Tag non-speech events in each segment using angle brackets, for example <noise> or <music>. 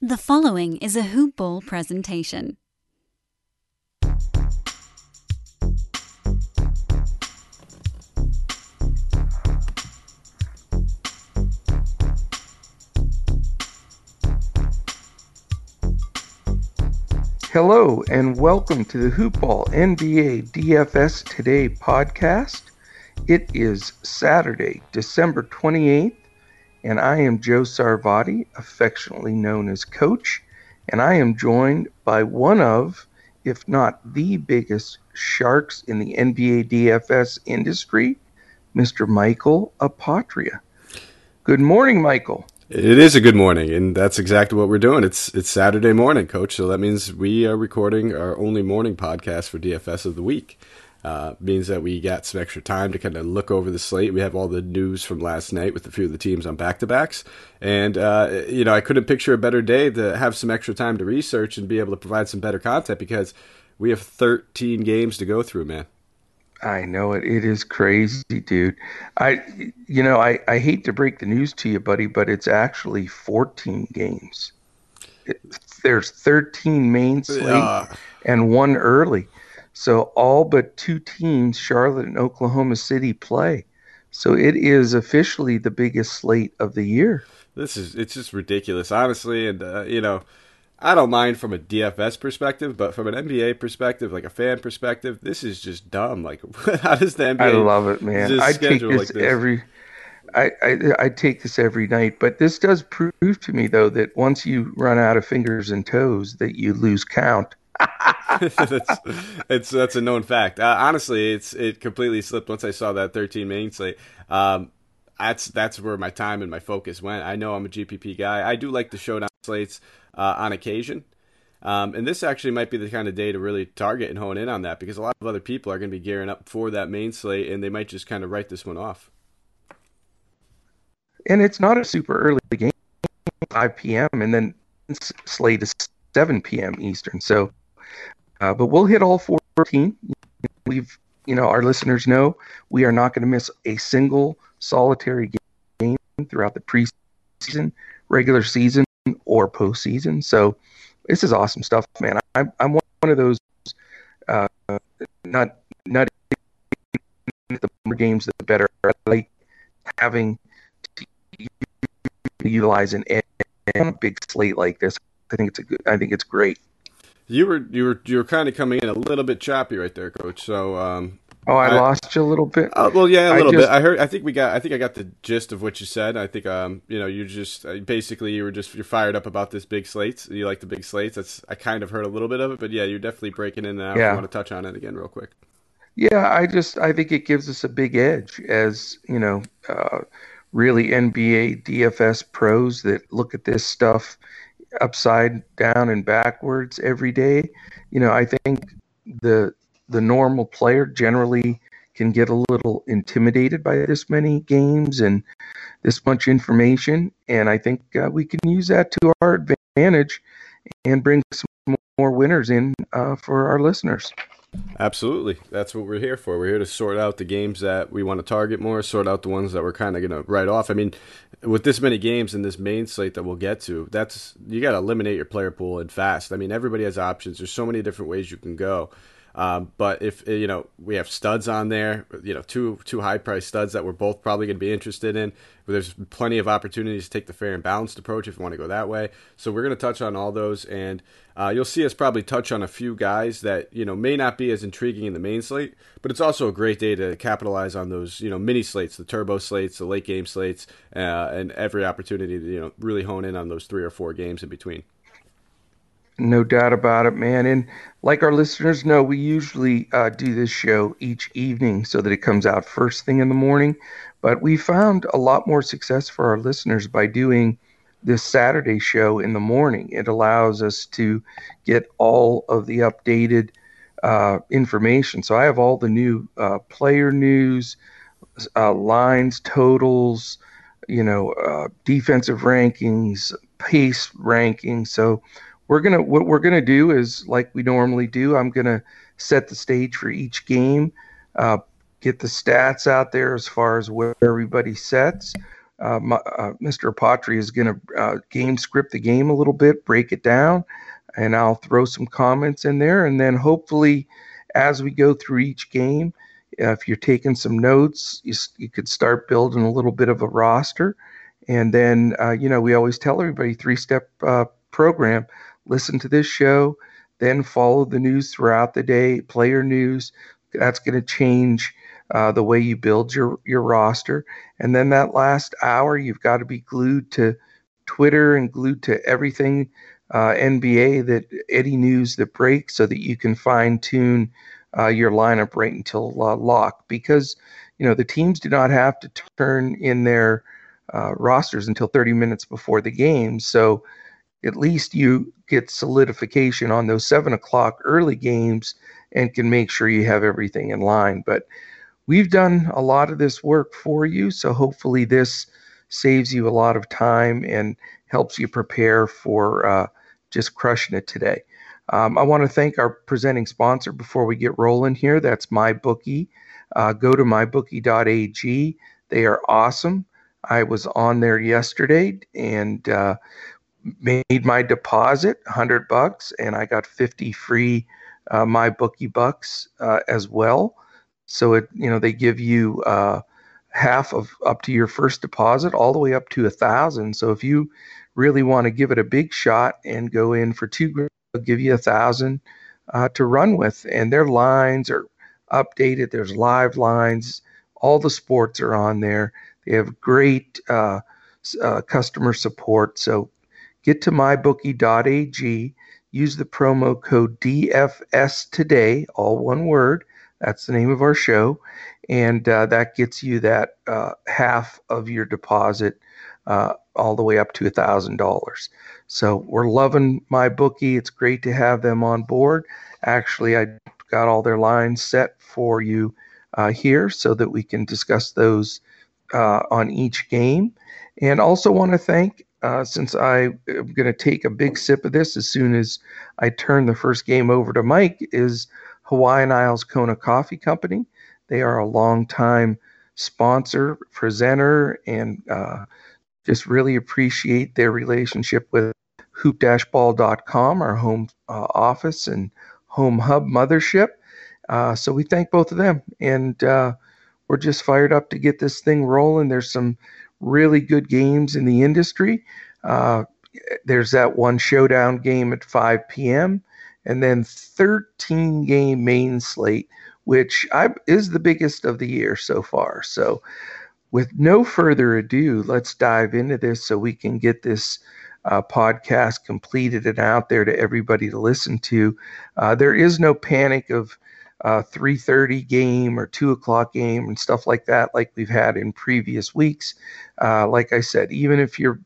The following is a Hoop Ball presentation. Hello, and welcome to the Hoop Ball NBA DFS Today podcast. It is Saturday, December 28th, and I am Joe Sarvati, affectionately known as Coach, and I am joined by one of, if not the biggest sharks in the NBA DFS industry, Mr. Michael Apatria. Good morning, Michael. It is a good morning, and that's exactly what we're doing. It's it's Saturday morning, Coach. So that means we are recording our only morning podcast for DFS of the week. Uh, means that we got some extra time to kind of look over the slate. We have all the news from last night with a few of the teams on back to backs, and uh, you know I couldn't picture a better day to have some extra time to research and be able to provide some better content because we have 13 games to go through, man. I know it. It is crazy, dude. I, you know, I, I hate to break the news to you, buddy, but it's actually 14 games. It, there's 13 main slate uh. and one early. So all but two teams, Charlotte and Oklahoma City, play. So it is officially the biggest slate of the year. This is it's just ridiculous, honestly, and uh, you know I don't mind from a DFS perspective, but from an NBA perspective, like a fan perspective, this is just dumb. Like, <laughs> how does the NBA? I love it, man. I take this, like this, every. I, I I take this every night, but this does prove to me though that once you run out of fingers and toes, that you lose count. <laughs> that's, it's that's a known fact. Uh, honestly, it's it completely slipped once I saw that 13 main slate. Um, that's that's where my time and my focus went. I know I'm a GPP guy. I do like the showdown slates uh, on occasion. Um, and this actually might be the kind of day to really target and hone in on that because a lot of other people are going to be gearing up for that main slate and they might just kind of write this one off. And it's not a super early game, 5 p.m. and then slate is 7 p.m. Eastern. So, uh, but we'll hit all 14. We've, you know, our listeners know we are not going to miss a single solitary game throughout the preseason, regular season, or postseason. So this is awesome stuff, man. I'm I'm one of those uh, not not the more games the better. I like having to utilize an a big slate like this. I think it's a good. I think it's great. You were you were you were kind of coming in a little bit choppy right there, Coach. So um, Oh, I, I, lost you a little bit. Uh, well, yeah, a little just, bit. I heard. I think we got. I think I got the gist of what you said. I think, um, you know, you just uh, basically you were just you're fired up about this big slates. You like the big slates. That's I kind of heard a little bit of it, but yeah, you're definitely breaking in out. Yeah. I want to touch on it again real quick. Yeah, I just I think it gives us a big edge as you know, uh, really NBA DFS pros that look at this stuff upside down and backwards every day. You know, I think the the normal player generally can get a little intimidated by this many games and this much information. And I think uh, we can use that to our advantage and bring some more winners in uh, for our listeners. Absolutely. That's what we're here for. We're here to sort out the games that we want to target more, sort out the ones that we're kind of going to write off. I mean, with this many games in this main slate that we'll get to, that's you got to eliminate your player pool and fast. I mean, everybody has options. There's so many different ways you can go. Um, but if you know we have studs on there, you know two two high price studs that we're both probably going to be interested in. There's plenty of opportunities to take the fair and balanced approach if you want to go that way. So we're going to touch on all those, and uh, you'll see us probably touch on a few guys that you know may not be as intriguing in the main slate, but it's also a great day to capitalize on those you know mini slates, the turbo slates, the late game slates, uh, and every opportunity to you know really hone in on those three or four games in between. No doubt about it, man. And like our listeners know, we usually uh, do this show each evening so that it comes out first thing in the morning. But we found a lot more success for our listeners by doing this Saturday show in the morning. It allows us to get all of the updated uh, information. So I have all the new uh, player news, uh, lines, totals, you know, uh, defensive rankings, pace rankings. So we're gonna what we're gonna do is like we normally do. I'm gonna set the stage for each game, uh, get the stats out there as far as where everybody sets, uh, my, uh, Mr. Apotri is to uh, game script the game a little bit, break it down, and I'll throw some comments in there. And then hopefully, as we go through each game, if you're taking some notes, you, you could start building a little bit of a roster. And then, uh, you know, we always tell everybody three step uh, program listen to this show, then follow the news throughout the day, player news. That's going to change uh, the way you build your, your roster. And then that last hour, you've got to be glued to Twitter and glued to everything uh, NBA that any news that breaks so that you can fine tune uh, your lineup right until uh, lock because you know the teams do not have to turn in their uh, rosters until 30 minutes before the game so at least you get solidification on those seven o'clock early games and can make sure you have everything in line but we've done a lot of this work for you so hopefully this saves you a lot of time and helps you prepare for uh, just crushing it today um, I want to thank our presenting sponsor before we get rolling here. That's MyBookie. Uh, go to mybookie.ag. They are awesome. I was on there yesterday and uh, made my deposit, 100 bucks, and I got 50 free uh, MyBookie bucks uh, as well. So it, you know, they give you uh, half of up to your first deposit, all the way up to a thousand. So if you really want to give it a big shot and go in for two they'll give you a thousand uh, to run with, and their lines are updated. There's live lines. All the sports are on there. They have great uh, uh, customer support. So get to mybookie.ag. Use the promo code DFS today, all one word. That's the name of our show, and uh, that gets you that uh, half of your deposit uh, all the way up to a thousand dollars. So we're loving MyBookie. It's great to have them on board. Actually, I got all their lines set for you uh, here so that we can discuss those uh, on each game. And also want to thank, uh, since I am going to take a big sip of this as soon as I turn the first game over to Mike, is Hawaiian Isles Kona Coffee Company. They are a long-time sponsor, presenter, and uh, just really appreciate their relationship with hoop-ball.com, our home uh, office and home hub mothership. Uh, so we thank both of them, and uh, we're just fired up to get this thing rolling. There's some really good games in the industry. Uh, there's that one showdown game at 5 p.m. and then 13 game main slate, which I, is the biggest of the year so far. So, with no further ado, let's dive into this so we can get this uh, podcast completed and out there to everybody to listen to. Uh, there is no panic of uh, 3:30 game or two o'clock game and stuff like that, like we've had in previous weeks. Uh, like I said, even if you're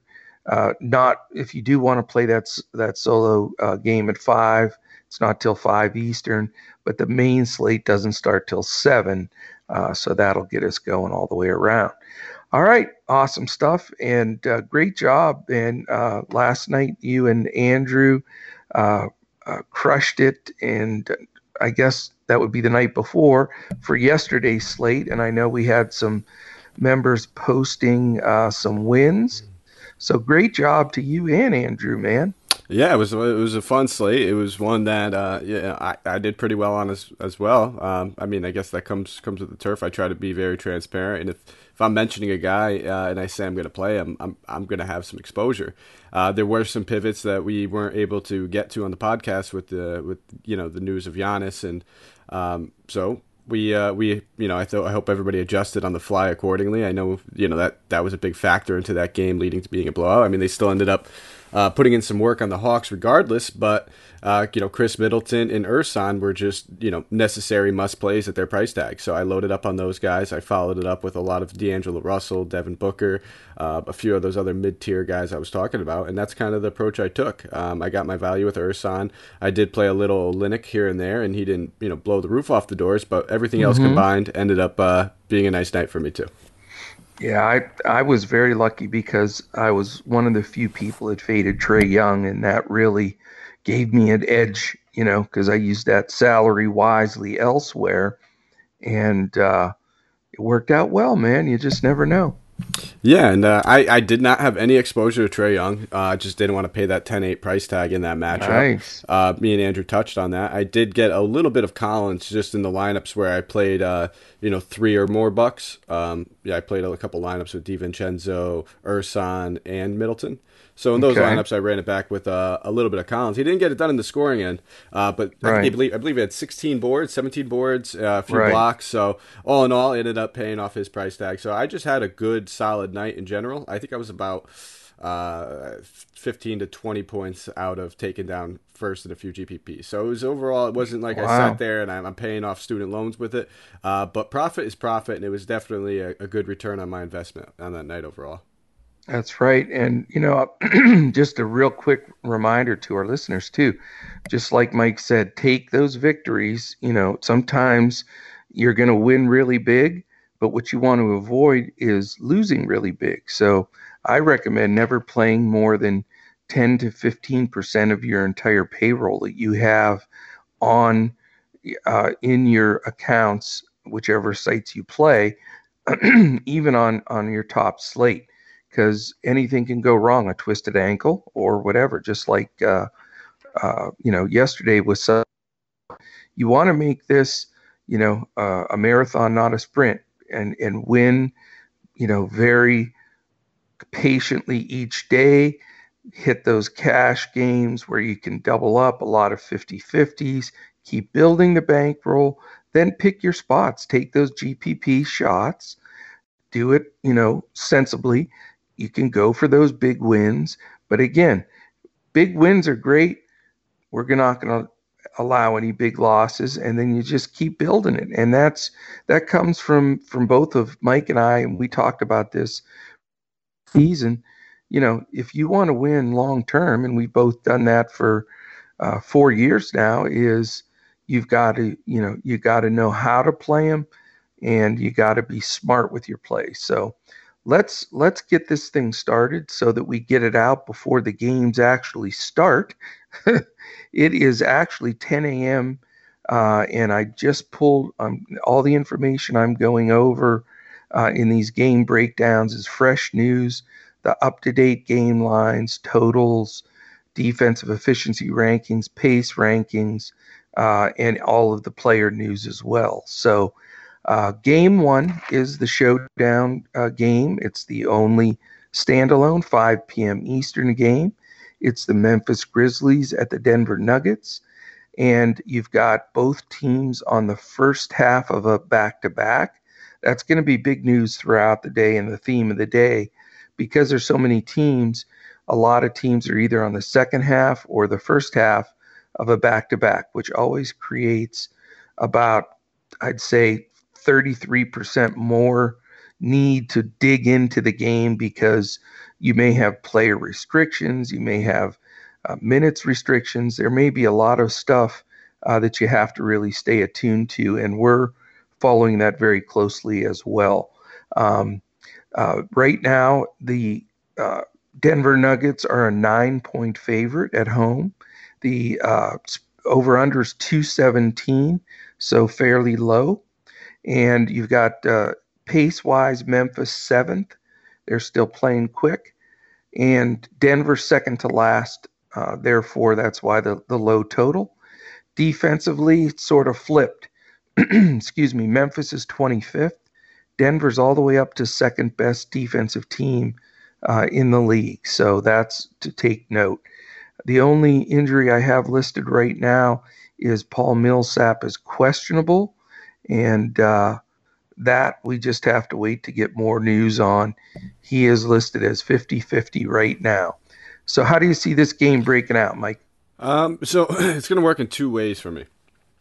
uh, not, if you do want to play that that solo uh, game at five, it's not till five Eastern, but the main slate doesn't start till seven, so that'll get us going all the way around. All right, awesome stuff, and uh, great job. And uh, last night, you and Andrew uh, uh crushed it, and I guess that would be the night before for yesterday's slate. And I know we had some members posting uh, some wins. So great job to you and Andrew, man. Yeah, it was it was a fun slate. It was one that uh, yeah I, I did pretty well on as as well. Um, I mean, I guess that comes comes with the turf. I try to be very transparent, and if if I'm mentioning a guy uh, and I say I'm going to play him, I'm I'm going to have some exposure. Uh, there were some pivots that we weren't able to get to on the podcast with the with you know the news of Giannis, and um, so we uh, we you know I thought I hope everybody adjusted on the fly accordingly. I know you know that that was a big factor into that game leading to being a blowout. I mean they still ended up uh, putting in some work on the Hawks regardless. But uh, you know, Khris Middleton and Ersan were just you know necessary must plays at their price tag. So I loaded up on those guys. I followed it up with a lot of D'Angelo Russell, Devin Booker, uh, a few of those other mid tier guys I was talking about, and that's kind of the approach I took. Um, I got my value with Ersan. I did play a little Olynyk here and there, and he didn't you know blow the roof off the doors, but everything else mm-hmm. combined ended up uh, being a nice night for me too. Yeah, I I was very lucky because I was one of the few people that faded Trae Young, and that really gave me an edge, you know, because I used that salary wisely elsewhere, and uh, it worked out well, man. You just never know. Yeah, and uh, I, I did not have any exposure to Trae Young. Uh, I just didn't want to pay that 10-8 price tag in that matchup. Nice. Uh, me and Andrew touched on that. I did get a little bit of Collins just in the lineups where I played, uh, you know, three or more bucks. Um, yeah, I played a couple lineups with DiVincenzo, Ersan, and Middleton. So in those okay. lineups, I ran it back with uh, a little bit of Collins. He didn't get it done in the scoring end, uh, but right. I believe I believe he had 16 boards, 17 boards, uh, a few right. blocks. So all in all, ended up paying off his price tag. So I just had a good, solid night in general. I think I was about uh, 15 to 20 points out of taking down first in a few GPPs. So it was overall, it wasn't like wow. I sat there and I'm, I'm, paying off student loans with it. Uh, but profit is profit, and it was definitely a, a good return on my investment on that night overall. That's right. And, you know, <clears throat> just a real quick reminder to our listeners, too. Just like Mike said, take those victories. You know, sometimes you're going to win really big, but what you want to avoid is losing really big. So I recommend never playing more than 10 to 15% of your entire payroll that you have on uh, in your accounts, whichever sites you play, <clears throat> even on, on your top slate because anything can go wrong a twisted ankle or whatever just like uh, uh, you know yesterday was uh, you want to make this you know uh, a marathon not a sprint and and win you know very patiently each day hit those cash games where you can double up a lot of 50-50s keep building the bankroll then pick your spots take those gpp shots do it you know sensibly you can go for those big wins. But again, big wins are great. We're not going to allow any big losses and then you just keep building it and that's that comes from from both of Mike and I and we talked about this season you know if you want to win long term and we've both done that for uh, four years now is you've got to you know you got to know how to play them and you got to be smart with your play so let's let's get this thing started so that we get it out before the games actually start. <laughs> it is actually 10 a.m. Uh, and I just pulled um, all the information I'm going over uh, in these game breakdowns is fresh news, the up-to-date game lines, totals, defensive efficiency rankings, pace rankings, uh, and all of the player news as well. So uh, game one is the showdown uh, game. It's the only standalone 5 p.m. Eastern game. It's the Memphis Grizzlies at the Denver Nuggets. And you've got both teams on the first half of a back to back. That's going to be big news throughout the day and the theme of the day because there's so many teams. A lot of teams are either on the second half or the first half of a back to back, which always creates about, I'd say, 33% more need to dig into the game because you may have player restrictions, you may have uh, minutes restrictions, there may be a lot of stuff uh, that you have to really stay attuned to, and we're following that very closely as well. Um, uh, right now, the uh, Denver Nuggets are a nine point favorite at home. The uh, over under is 217, so fairly low. And you've got uh, pace wise Memphis seventh. They're still playing quick. And Denver second to last. Uh, therefore, that's why the, the low total. Defensively, sort of flipped. <clears throat> Excuse me. Memphis is 25th. Denver's all the way up to second best defensive team uh, in the league. So that's to take note. The only injury I have listed right now is Paul Millsap is questionable and uh, that we just have to wait to get more news on. He is listed as 50 50 right now. So, how do you see this game breaking out, Mike? Um, so, <clears throat> it's going to work in two ways for me.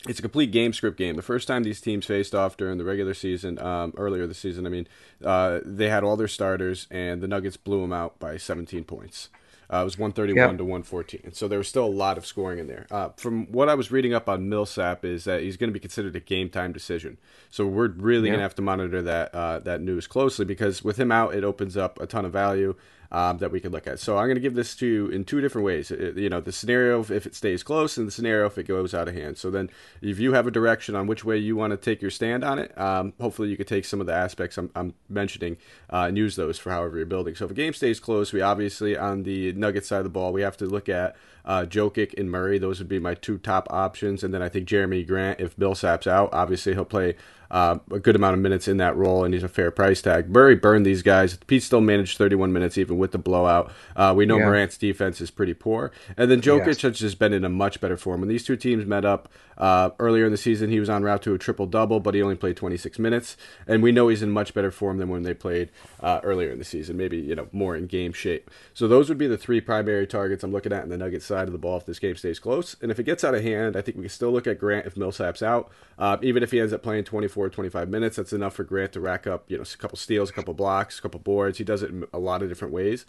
It's a complete game script game. The first time these teams faced off during the regular season, um, earlier this season, I mean, uh, they had all their starters, and the Nuggets blew them out by 17 points. Uh, it was 131 yep. to 114. So there was still a lot of scoring in there. Uh, from what I was reading up on Millsap is that he's going to be considered a game time decision. So we're really yep. going to have to monitor that uh, that news closely because with him out, it opens up a ton of value. Um, that we could look at. So I'm going to give this to in two different ways. It, you know, the scenario if it stays close, and the scenario if it goes out of hand. So then, if you have a direction on which way you want to take your stand on it, um, hopefully you could take some of the aspects I'm, I'm mentioning uh, and use those for however you're building. So if a game stays close, we obviously on the Nugget side of the ball, we have to look at uh, Jokic and Murray. Those would be my two top options, and then I think Jerami Grant if Millsap's out, obviously he'll play uh, a good amount of minutes in that role, and he's a fair price tag. Murray burned these guys. Pete still managed 31 minutes even with the blowout. Uh, we know yeah. Morant's defense is pretty poor, and then Jokic yes. has just been in a much better form. When these two teams met up uh, earlier in the season, he was on route to a triple double, but he only played 26 minutes, and we know he's in much better form than when they played uh, earlier in the season. Maybe you know more in game shape. So those would be the three primary targets I'm looking at in the Nuggets side of the ball if this game stays close. And if it gets out of hand, I think we can still look at Grant if Millsap's out, uh, even if he ends up playing 24, 25 minutes that's enough for Grant to rack up, you know, a couple steals, a couple blocks, a couple boards. He does it in a lot of different ways.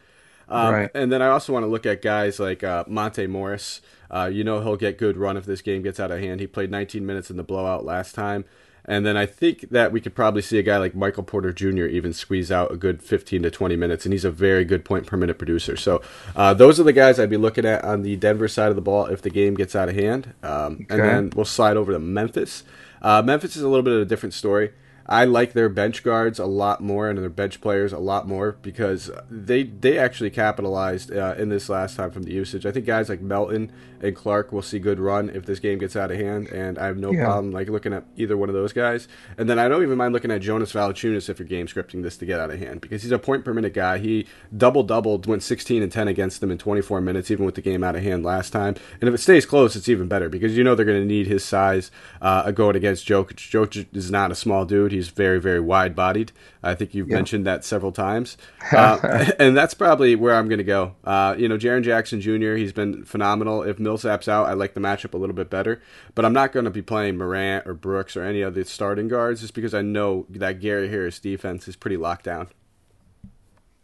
Um, right. And then I also want to look at guys like uh, Monte Morris. Uh, you know he'll get good run if this game gets out of hand. He played 19 minutes in the blowout last time. And then I think that we could probably see a guy like Michael Porter Jr. even squeeze out a good 15 to 20 minutes, and he's a very good point per minute producer. So uh, those are the guys I'd be looking at on the Denver side of the ball if the game gets out of hand. Um, okay. And then we'll slide over to Memphis. Uh, Memphis is a little bit of a different story. I like their bench guards a lot more and their bench players a lot more because they they actually capitalized uh, in this last time from the usage. I think guys like Melton and Clark will see good run if this game gets out of hand, and I have no yeah. problem like looking at either one of those guys. And then I don't even mind looking at Jonas Valanciunas if you're game scripting this to get out of hand because he's a point per minute guy. He double doubled, went 16 and 10 against them in 24 minutes, even with the game out of hand last time. And if it stays close, it's even better because you know they're going to need his size uh, going against Jokic. Jokic is not a small dude. He's very, very wide bodied. I think you've yeah. mentioned that several times. <laughs> Uh, and that's probably where I'm going to go. Uh, you know, Jaren Jackson Jr., he's been phenomenal. If Millsap's out, I like the matchup a little bit better. But I'm not going to be playing Morant or Brooks or any of the starting guards just because I know that Gary Harris defense is pretty locked down.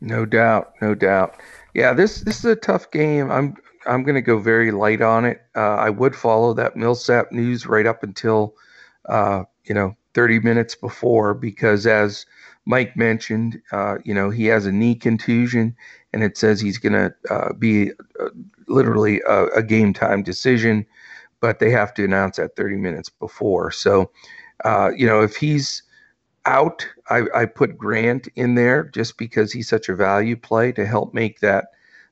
No doubt, no doubt. Yeah, this this is a tough game. I'm I'm going to go very light on it. Uh, I would follow that Millsap news right up until uh, you know 30 minutes before because as Mike mentioned, uh, you know, he has a knee contusion and it says he's going to uh, be uh, literally a, a, game time decision, but they have to announce that 30 minutes before. So, uh, you know, if he's out, I, I, put Grant in there just because he's such a value play to help make that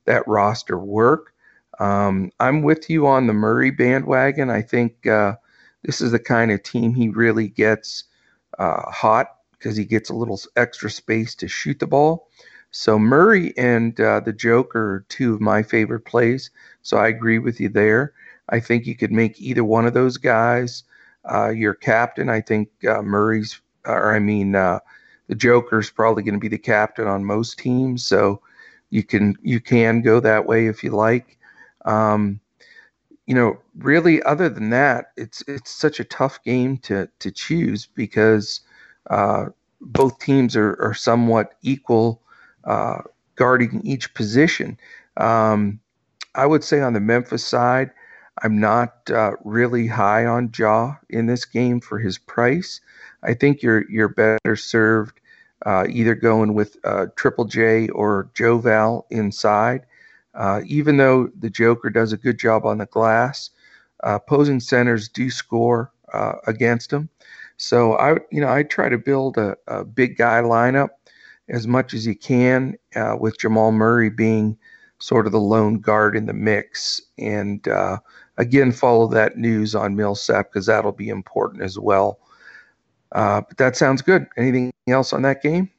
that roster work. Um, I'm with you on the Murray bandwagon. I think uh, this is the kind of team he really gets uh, hot because he gets a little extra space to shoot the ball. So Murray and uh, the Joker are two of my favorite plays. So I agree with you there. I think you could make either one of those guys uh, your captain. I think uh, Murray's, or I mean, uh, the Joker's probably going to be the captain on most teams. So you can you can go that way if you like. Um, you know, really, other than that, it's it's such a tough game to to choose because uh, both teams are, are somewhat equal uh, guarding each position. Um, I would say on the Memphis side, I'm not uh, really high on Ja in this game for his price. I think you're you're better served uh, either going with uh, Triple J or Joe Val inside. Uh, even though the Joker does a good job on the glass, uh, opposing centers do score uh, against him. So I, you know, I try to build a, a big guy lineup as much as you can, uh, with Jamal Murray being sort of the lone guard in the mix. And uh, again, follow that news on Millsap because that'll be important as well. Uh, but that sounds good. Anything else on that game?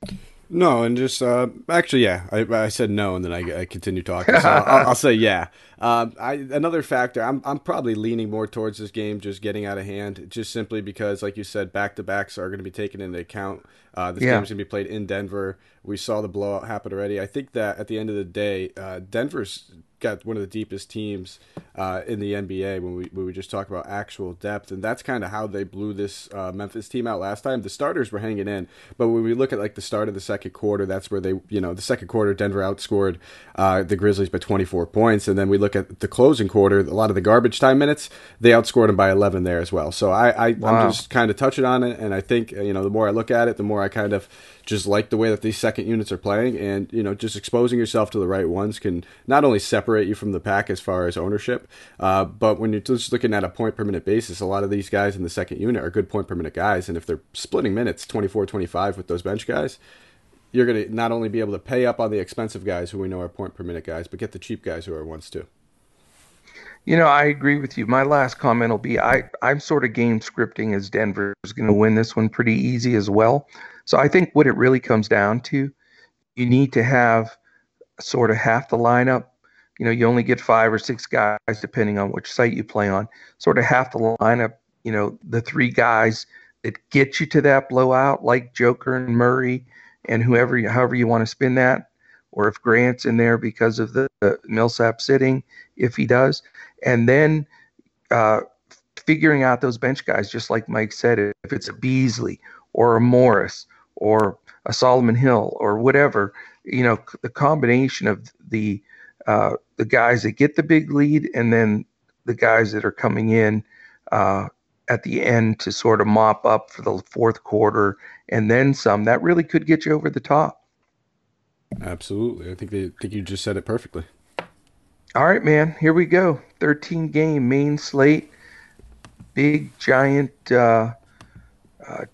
No, and just uh, actually, yeah, I, I said no, and then I, I continue talking. So I'll, I'll, say yeah. Uh, I, another factor, I'm I'm probably leaning more towards this game just getting out of hand, just simply because, like you said, back to backs are going to be taken into account. Uh, this yeah. game's going to be played in Denver. We saw the blowout happen already. I think that at the end of the day, uh, Denver's got one of the deepest teams uh, in the NBA when we when we just talk about actual depth, and that's kind of how they blew this uh, Memphis team out last time. The starters were hanging in, but when we look at like the start of the second quarter, that's where they you know the second quarter Denver outscored uh, the Grizzlies by 24 points, and then we look at the closing quarter, a lot of the garbage time minutes, they outscored them by 11 there as well. So I, I wow. I'm just kind of touching on it, and I think you know the more I look at it, the more I kind of just like the way that these second units are playing, and you know, just exposing yourself to the right ones can not only separate you from the pack as far as ownership, uh, but when you're just looking at a point per minute basis, a lot of these guys in the second unit are good point per minute guys, and if they're splitting minutes 24, 25 with those bench guys, you're going to not only be able to pay up on the expensive guys who we know are point per minute guys, but get the cheap guys who are ones too. You know, I agree with you. My last comment will be I, I'm sort of game scripting as Denver is going to win this one pretty easy as well. So I think what it really comes down to, you need to have sort of half the lineup. You know, you only get five or six guys depending on which site you play on. Sort of half the lineup. You know, the three guys that get you to that blowout, like Joker and Murray, and whoever, however you want to spin that, or if Grant's in there because of the, the Millsap sitting, if he does and then uh, figuring out those bench guys, just like Mike said, if it's a Beasley or a Morris or a Solomon Hill or whatever, you know, the combination of the uh, the guys that get the big lead and then the guys that are coming in uh, at the end to sort of mop up for the fourth quarter and then some, that really could get you over the top. Absolutely, I think they, I think you just said it perfectly. All right, man. Here we go. 13 game main slate. Big giant uh, uh,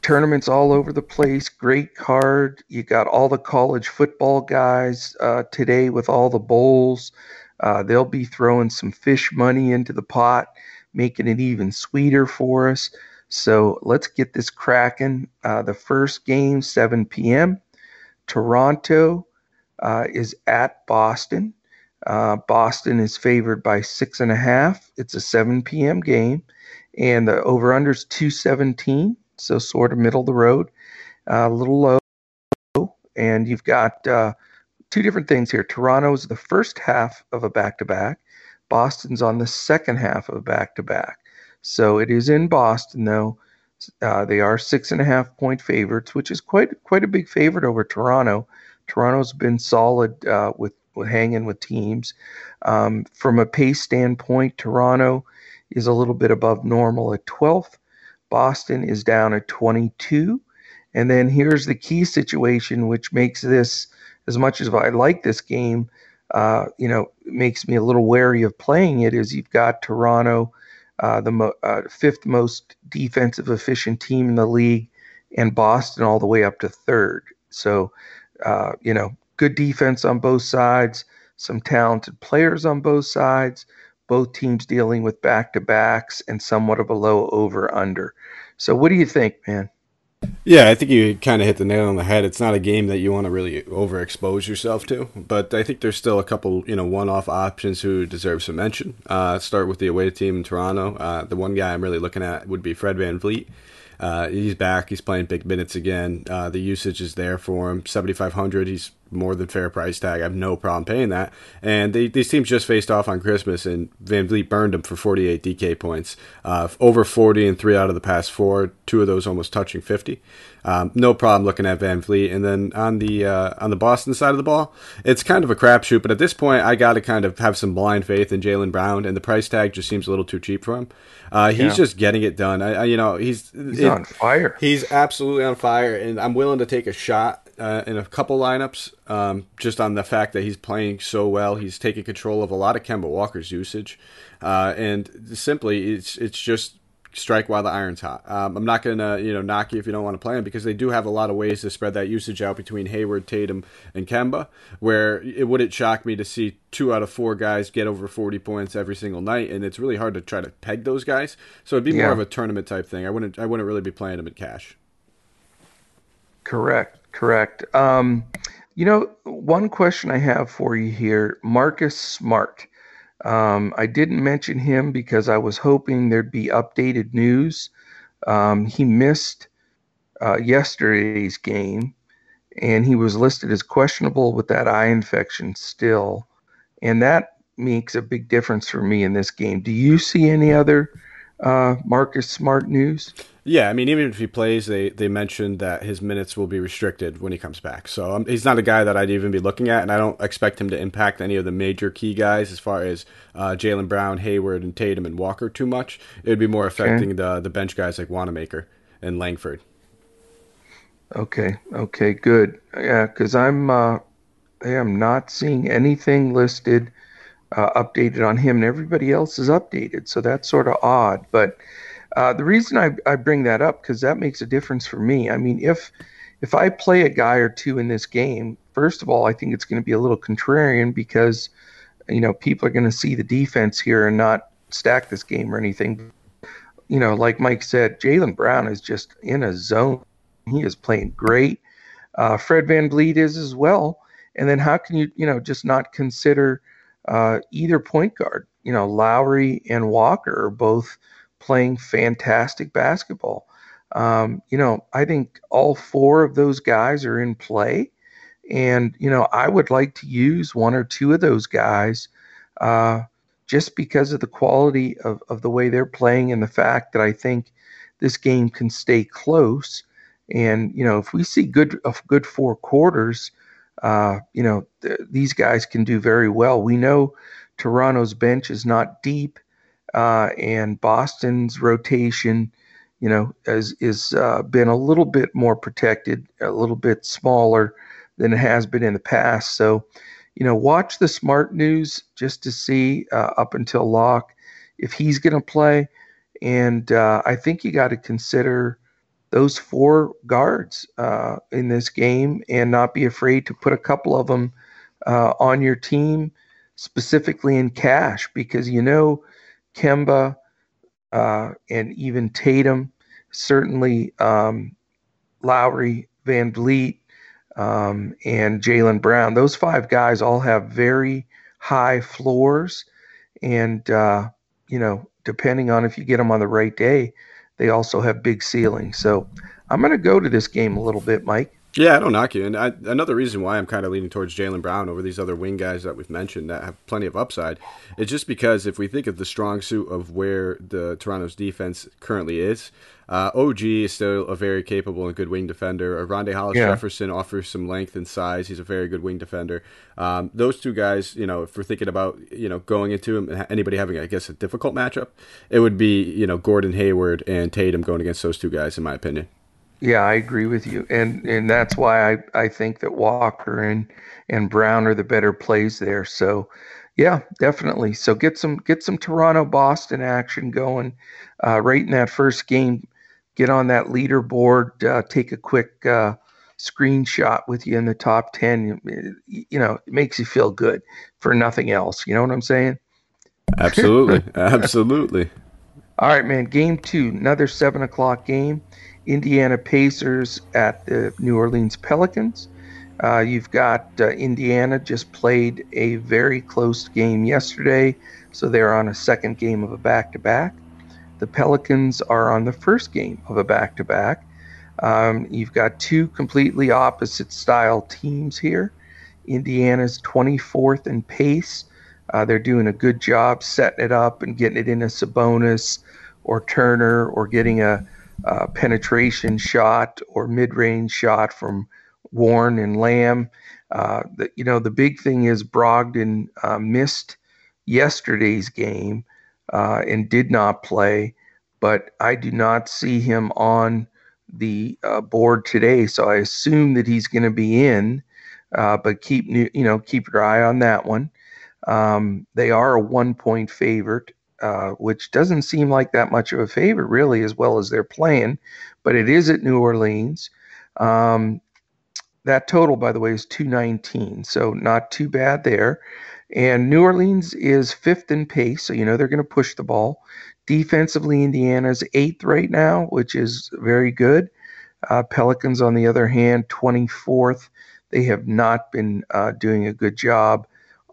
tournaments all over the place. Great card. You got all the college football guys uh, today with all the bowls. Uh, they'll be throwing some fish money into the pot, making it even sweeter for us. So let's get this cracking. Uh, the first game, 7 p.m. Toronto uh, is at Boston. Uh, Boston is favored by six and a half. It's a 7 p.m. game, and the over under is 217, so sort of middle of the road, uh, a little low. And you've got uh, two different things here. Toronto's the first half of a back to back, Boston's on the second half of a back to back. So it is in Boston, though. Uh, they are six and a half point favorites, which is quite quite a big favorite over Toronto. Toronto's been solid uh, with hanging with teams. Um, from a pace standpoint, Toronto is a little bit above normal at 12th. Boston is down at 22. And then here's the key situation, which makes this, as much as I like this game, uh, you know, makes me a little wary of playing it. Is you've got Toronto, uh, the mo- uh, fifth most defensive efficient team in the league, and Boston all the way up to third. So, uh, you know, good defense on both sides, some talented players on both sides, both teams dealing with back to backs and somewhat of a low over under. So, what do you think, man? Yeah, I think you kind of hit the nail on the head. It's not a game that you want to really overexpose yourself to, but I think there's still a couple, you know, one-off options who deserve some mention. Uh, start with the away team in Toronto. Uh, the one guy I'm really looking at would be Fred VanVleet. Uh, he's back. He's playing big minutes again. Uh, the usage is there for him. 7,500. He's more than fair price tag. I have no problem paying that. And they, these teams just faced off on Christmas, and VanVleet burned them for 48 DK points. Uh, over 40 and three out of the past four. Two of those almost touching 50. Um, no problem looking at VanVleet. And then on the uh, on the Boston side of the ball, it's kind of a crapshoot. But at this point, I got to kind of have some blind faith in Jaylen Brown, and the price tag just seems a little too cheap for him. Uh, he's yeah. just getting it done. I, I, you know, he's he's it, on fire. He's absolutely on fire, and I'm willing to take a shot uh, in a couple lineups um, just on the fact that he's playing so well. He's taking control of a lot of Kemba Walker's usage, uh, and simply it's it's just strike while the iron's hot. Um, I'm not going to you know knock you if you don't want to play him because they do have a lot of ways to spread that usage out between Hayward, Tatum, and Kemba. Where it wouldn't shock me to see two out of four guys get over 40 points every single night, and it's really hard to try to peg those guys. So it'd be yeah. more of a tournament type thing. I wouldn't I wouldn't really be playing them in cash. Correct, correct. Um, you know, one question I have for you here, Marcus Smart. Um, I didn't mention him because I was hoping there'd be updated news. Um, he missed uh, yesterday's game, and he was listed as questionable with that eye infection still. And that makes a big difference for me in this game. Do you see any other uh, Marcus Smart news? Yeah, I mean, even if he plays, they they mentioned that his minutes will be restricted when he comes back. So um, he's not a guy that I'd even be looking at, and I don't expect him to impact any of the major key guys as far as uh, Jaylen Brown, Hayward, and Tatum and Walker too much. It would be more affecting okay. the the bench guys like Wanamaker and Langford. Okay. Okay. Good. Yeah, because I'm uh, I am not seeing anything listed uh, updated on him, and everybody else is updated. So that's sort of odd, but uh, the reason I, I bring that up because that makes a difference for me. I mean, if if I play a guy or two in this game, first of all, I think it's going to be a little contrarian because you know people are going to see the defense here and not stack this game or anything. You know, like Mike said, Jaylen Brown is just in a zone. He is playing great. Uh, Fred VanVleet is as well. And then how can you, you know, just not consider uh, either point guard? You know, Lowry and Walker are both playing fantastic basketball. Um, you know, I think all four of those guys are in play. And, you know, I would like to use one or two of those guys uh, just because of the quality of, of the way they're playing and the fact that I think this game can stay close. And, you know, if we see good, good four quarters, uh, you know, th- these guys can do very well. We know Toronto's bench is not deep uh, and Boston's rotation, you know, has is uh, been a little bit more protected, a little bit smaller than it has been in the past. So, you know, watch the smart news just to see uh, up until lock if he's going to play, and uh, I think you got to consider those four guards uh, in this game and not be afraid to put a couple of them uh, on your team, specifically in cash, because you know Kemba, uh, and even Tatum, certainly um, Lowry, VanVleet, um, and Jaylen Brown. Those five guys all have very high floors, and uh, you know, depending on if you get them on the right day, they also have big ceilings. So I'm going to go to this game a little bit, Mike. Yeah, I don't knock you. And I, another reason why I'm kind of leaning towards Jaylen Brown over these other wing guys that we've mentioned that have plenty of upside is just because if we think of the strong suit of where the Toronto's defense currently is, uh, OG is still a very capable and good wing defender. Rondae Hollis yeah. Jefferson offers some length and size. He's a very good wing defender. Um, those two guys, you know, if we're thinking about you know going into him, anybody having I guess a difficult matchup, it would be you know Gordon Hayward and Tatum going against those two guys, in my opinion. Yeah, I agree with you, and and that's why I, I think that Walker and and Brown are the better plays there. So, yeah, definitely. So get some get some Toronto Boston action going uh, right in that first game. Get on that leaderboard. Uh, take a quick uh, screenshot with you in the top ten. You know, it makes you feel good for nothing else. You know what I'm saying? Absolutely, <laughs> absolutely. All right, man. Game two, another seven o'clock game. Indiana Pacers at the New Orleans Pelicans. Uh, you've got uh, Indiana just played a very close game yesterday, so they're on a second game of a back to back. The Pelicans are on the first game of a back to back. You've got two completely opposite style teams here. Indiana's 24th in pace. Uh, they're doing a good job setting it up and getting it into Sabonis or Turner or getting a uh, penetration shot or mid-range shot from Warren and Lamb. Uh, the, you know, the big thing is Brogdon uh, missed yesterday's game uh, and did not play, but I do not see him on the uh, board today. So I assume that he's going to be in, uh, but keep you know keep your eye on that one. Um, they are a one-point favorite. Uh, which doesn't seem like that much of a favorite, really, as well as they're playing. But it is at New Orleans. Um, that total, by the way, is 219, so not too bad there. And New Orleans is fifth in pace, so you know they're going to push the ball. Defensively, Indiana's eighth right now, which is very good. Uh, Pelicans, on the other hand, 24th. They have not been uh, doing a good job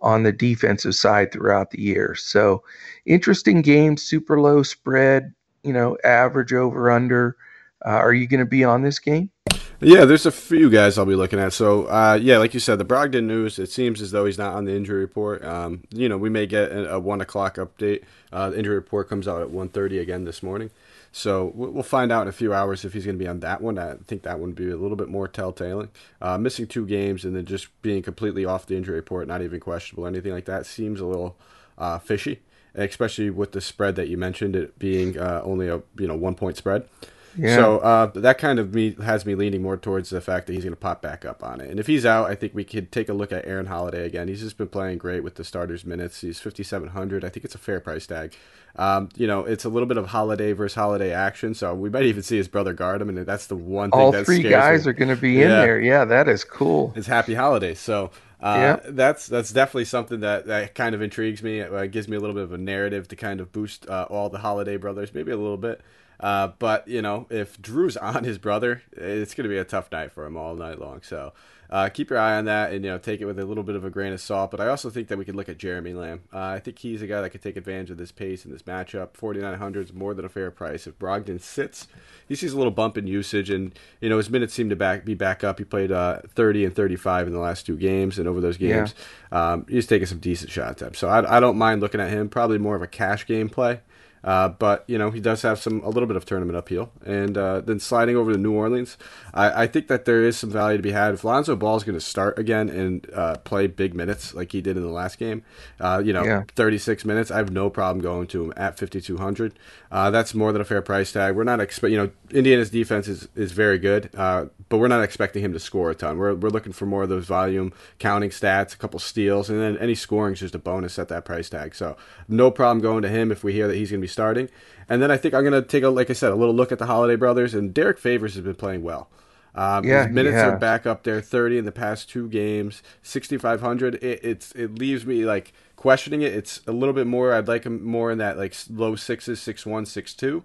on the defensive side throughout the year. So interesting game, super low spread, you know, average over under. Uh, are you going to be on this game? Yeah, there's a few guys I'll be looking at. So, uh, yeah, like you said, the Brogdon news. It seems as though he's not on the injury report. Um, you know, we may get a, a one o'clock update. Uh, the injury report comes out at 1.30 again this morning. So we'll find out in a few hours if he's going to be on that one. I think that one would be a little bit more telltale. Uh, missing two games and then just being completely off the injury report, not even questionable, anything like that, seems a little uh, fishy, especially with the spread that you mentioned, it being uh, only a you know one point spread. Yeah. So uh, that kind of me has me leaning more towards the fact that he's going to pop back up on it. And if he's out, I think we could take a look at Aaron Holiday again. He's just been playing great with the starters minutes. He's 5700. I think it's a fair price tag. Um, you know, it's a little bit of holiday versus holiday action, so we might even see his brother guard him, and that's the one thing. All three guys me. are going to be in there. Yeah, that is cool. It's happy holidays. So uh, yeah. that's that's definitely something that, that kind of intrigues me. It uh, gives me a little bit of a narrative to kind of boost uh, all the holiday brothers, maybe a little bit. Uh, but you know, if Jrue's <laughs> on his brother, it's going to be a tough night for him all night long. So uh, keep your eye on that and you know take it with a little bit of a grain of salt. But I also think that we could look at Jeremy Lamb. Uh, I think he's a guy that could take advantage of this pace and this matchup. Forty nine hundred is more than a fair price. If Brogdon sits, he sees a little bump in usage, and you know his minutes seem to back be back up. He played uh, thirty and thirty five in the last two games, and over those games, yeah. um, he's taking some decent shots. Up. So I, I don't mind looking at him. Probably more of a cash game play. Uh, but you know he does have some a little bit of tournament appeal, and uh, then sliding over to New Orleans, I, I, think that there is some value to be had. If Lonzo Ball is going to start again and uh, play big minutes like he did in the last game, uh, you know, yeah. 36 minutes, I have no problem going to him at 5200. Uh, that's more than a fair price tag. We're not expect you know Indiana's defense is is very good, uh, but we're not expecting him to score a ton. We're we're looking for more of those volume counting stats, a couple steals, and then any scoring is just a bonus at that price tag. So no problem going to him if we hear that he's going to be starting. And then I think I'm going to take a, like I said, a little look at the Holiday Brothers. And Derrick Favors has been playing well. Um, yeah, his minutes are back up there, 30 in the past two games, 6,500. It, it's it leaves me like questioning it. It's a little bit more. I'd like him more in that like low sixes, six one, six two.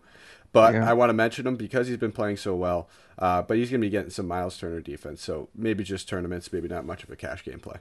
But yeah. I want to mention him because he's been playing so well. Uh, but he's going to be getting some Myles Turner defense, so maybe just tournaments, maybe not much of a cash game play.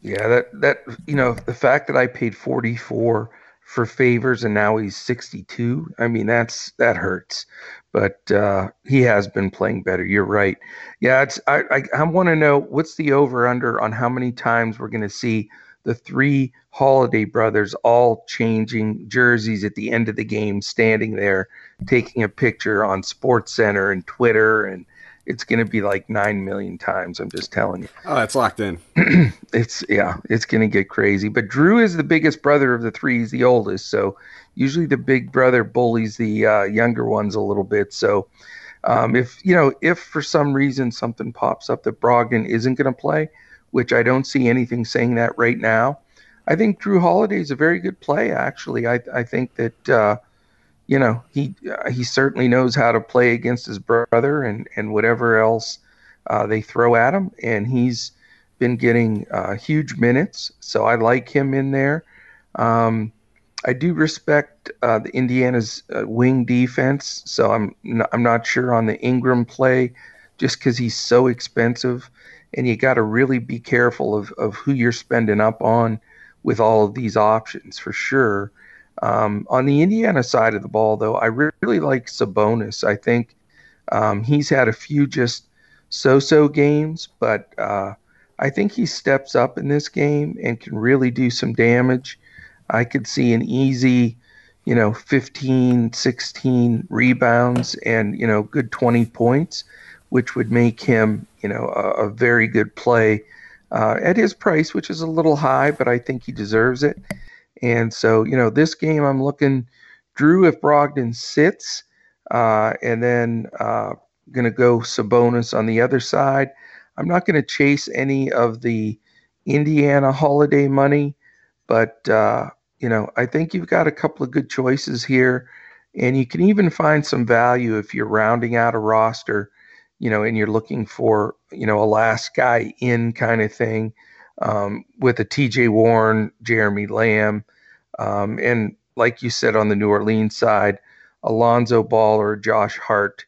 Yeah, that that you know the fact that I paid 44 for favors and now he's 62 i mean that's that hurts. But uh, he has been playing better. You're right. Yeah it's i i, I want to know what's the over under on how many times we're going to see the three holiday brothers all changing jerseys at the end of the game standing there taking a picture on sports center and twitter and it's going to be like 9 million times i'm just telling you. Oh it's locked in. <clears throat> It's yeah it's going to get crazy. But Jrue is the biggest brother of the three. He's the oldest so usually the big brother bullies the uh, younger ones a little bit. So um, if you know if for some reason something pops up that brogdon isn't going to play which i don't see anything saying that right now i think Jrue holiday is a very good play actually. I, I think that uh, you know he uh, he certainly knows how to play against his brother and and whatever else uh, they throw at him, and he's been getting uh, huge minutes. So I like him in there. Um, I do respect uh, the Indiana's uh, wing defense, so I'm not, I'm not sure on the Ingram play, just because he's so expensive, and you got to really be careful of of who you're spending up on with all of these options for sure. Um, on the Indiana side of the ball, though, I really like Sabonis. I think um, he's had a few just so-so games, but uh, I think he steps up in this game and can really do some damage. I could see an easy, you know, 15, 16 rebounds and, you know, good 20 points, which would make him, you know, a, a very good play uh, at his price, which is a little high, but I think he deserves it. And so, you know, this game I'm looking Jrue if Brogdon sits, uh, and then uh, going to go Sabonis on the other side. I'm not going to chase any of the Indiana holiday money, but uh, you know, I think you've got a couple of good choices here, and you can even find some value if you're rounding out a roster, you know, and you're looking for you know a last guy in kind of thing um, with a T.J. Warren, Jeremy Lamb, um, and like you said on the New Orleans side, Alonzo Ball or Josh Hart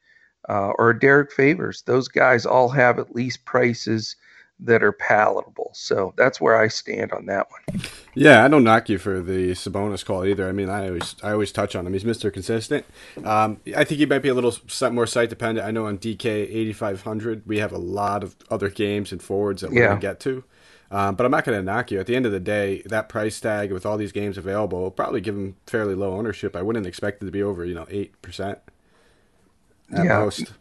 uh, or Derrick Favors. Those guys all have at least prices that are palatable. So that's where I stand on that one. Yeah, I don't knock you for the Sabonis call either. I mean, I always I always touch on him. He's Mister Consistent. Um, I think he might be a little more site dependent. I know on DK eighty five hundred we have a lot of other games and forwards that we're yeah. get to. Um, but I'm not going to knock you. At the end of the day, that price tag with all these games available will probably give him fairly low ownership. I wouldn't expect it to be over, you know, eight percent at yeah. most.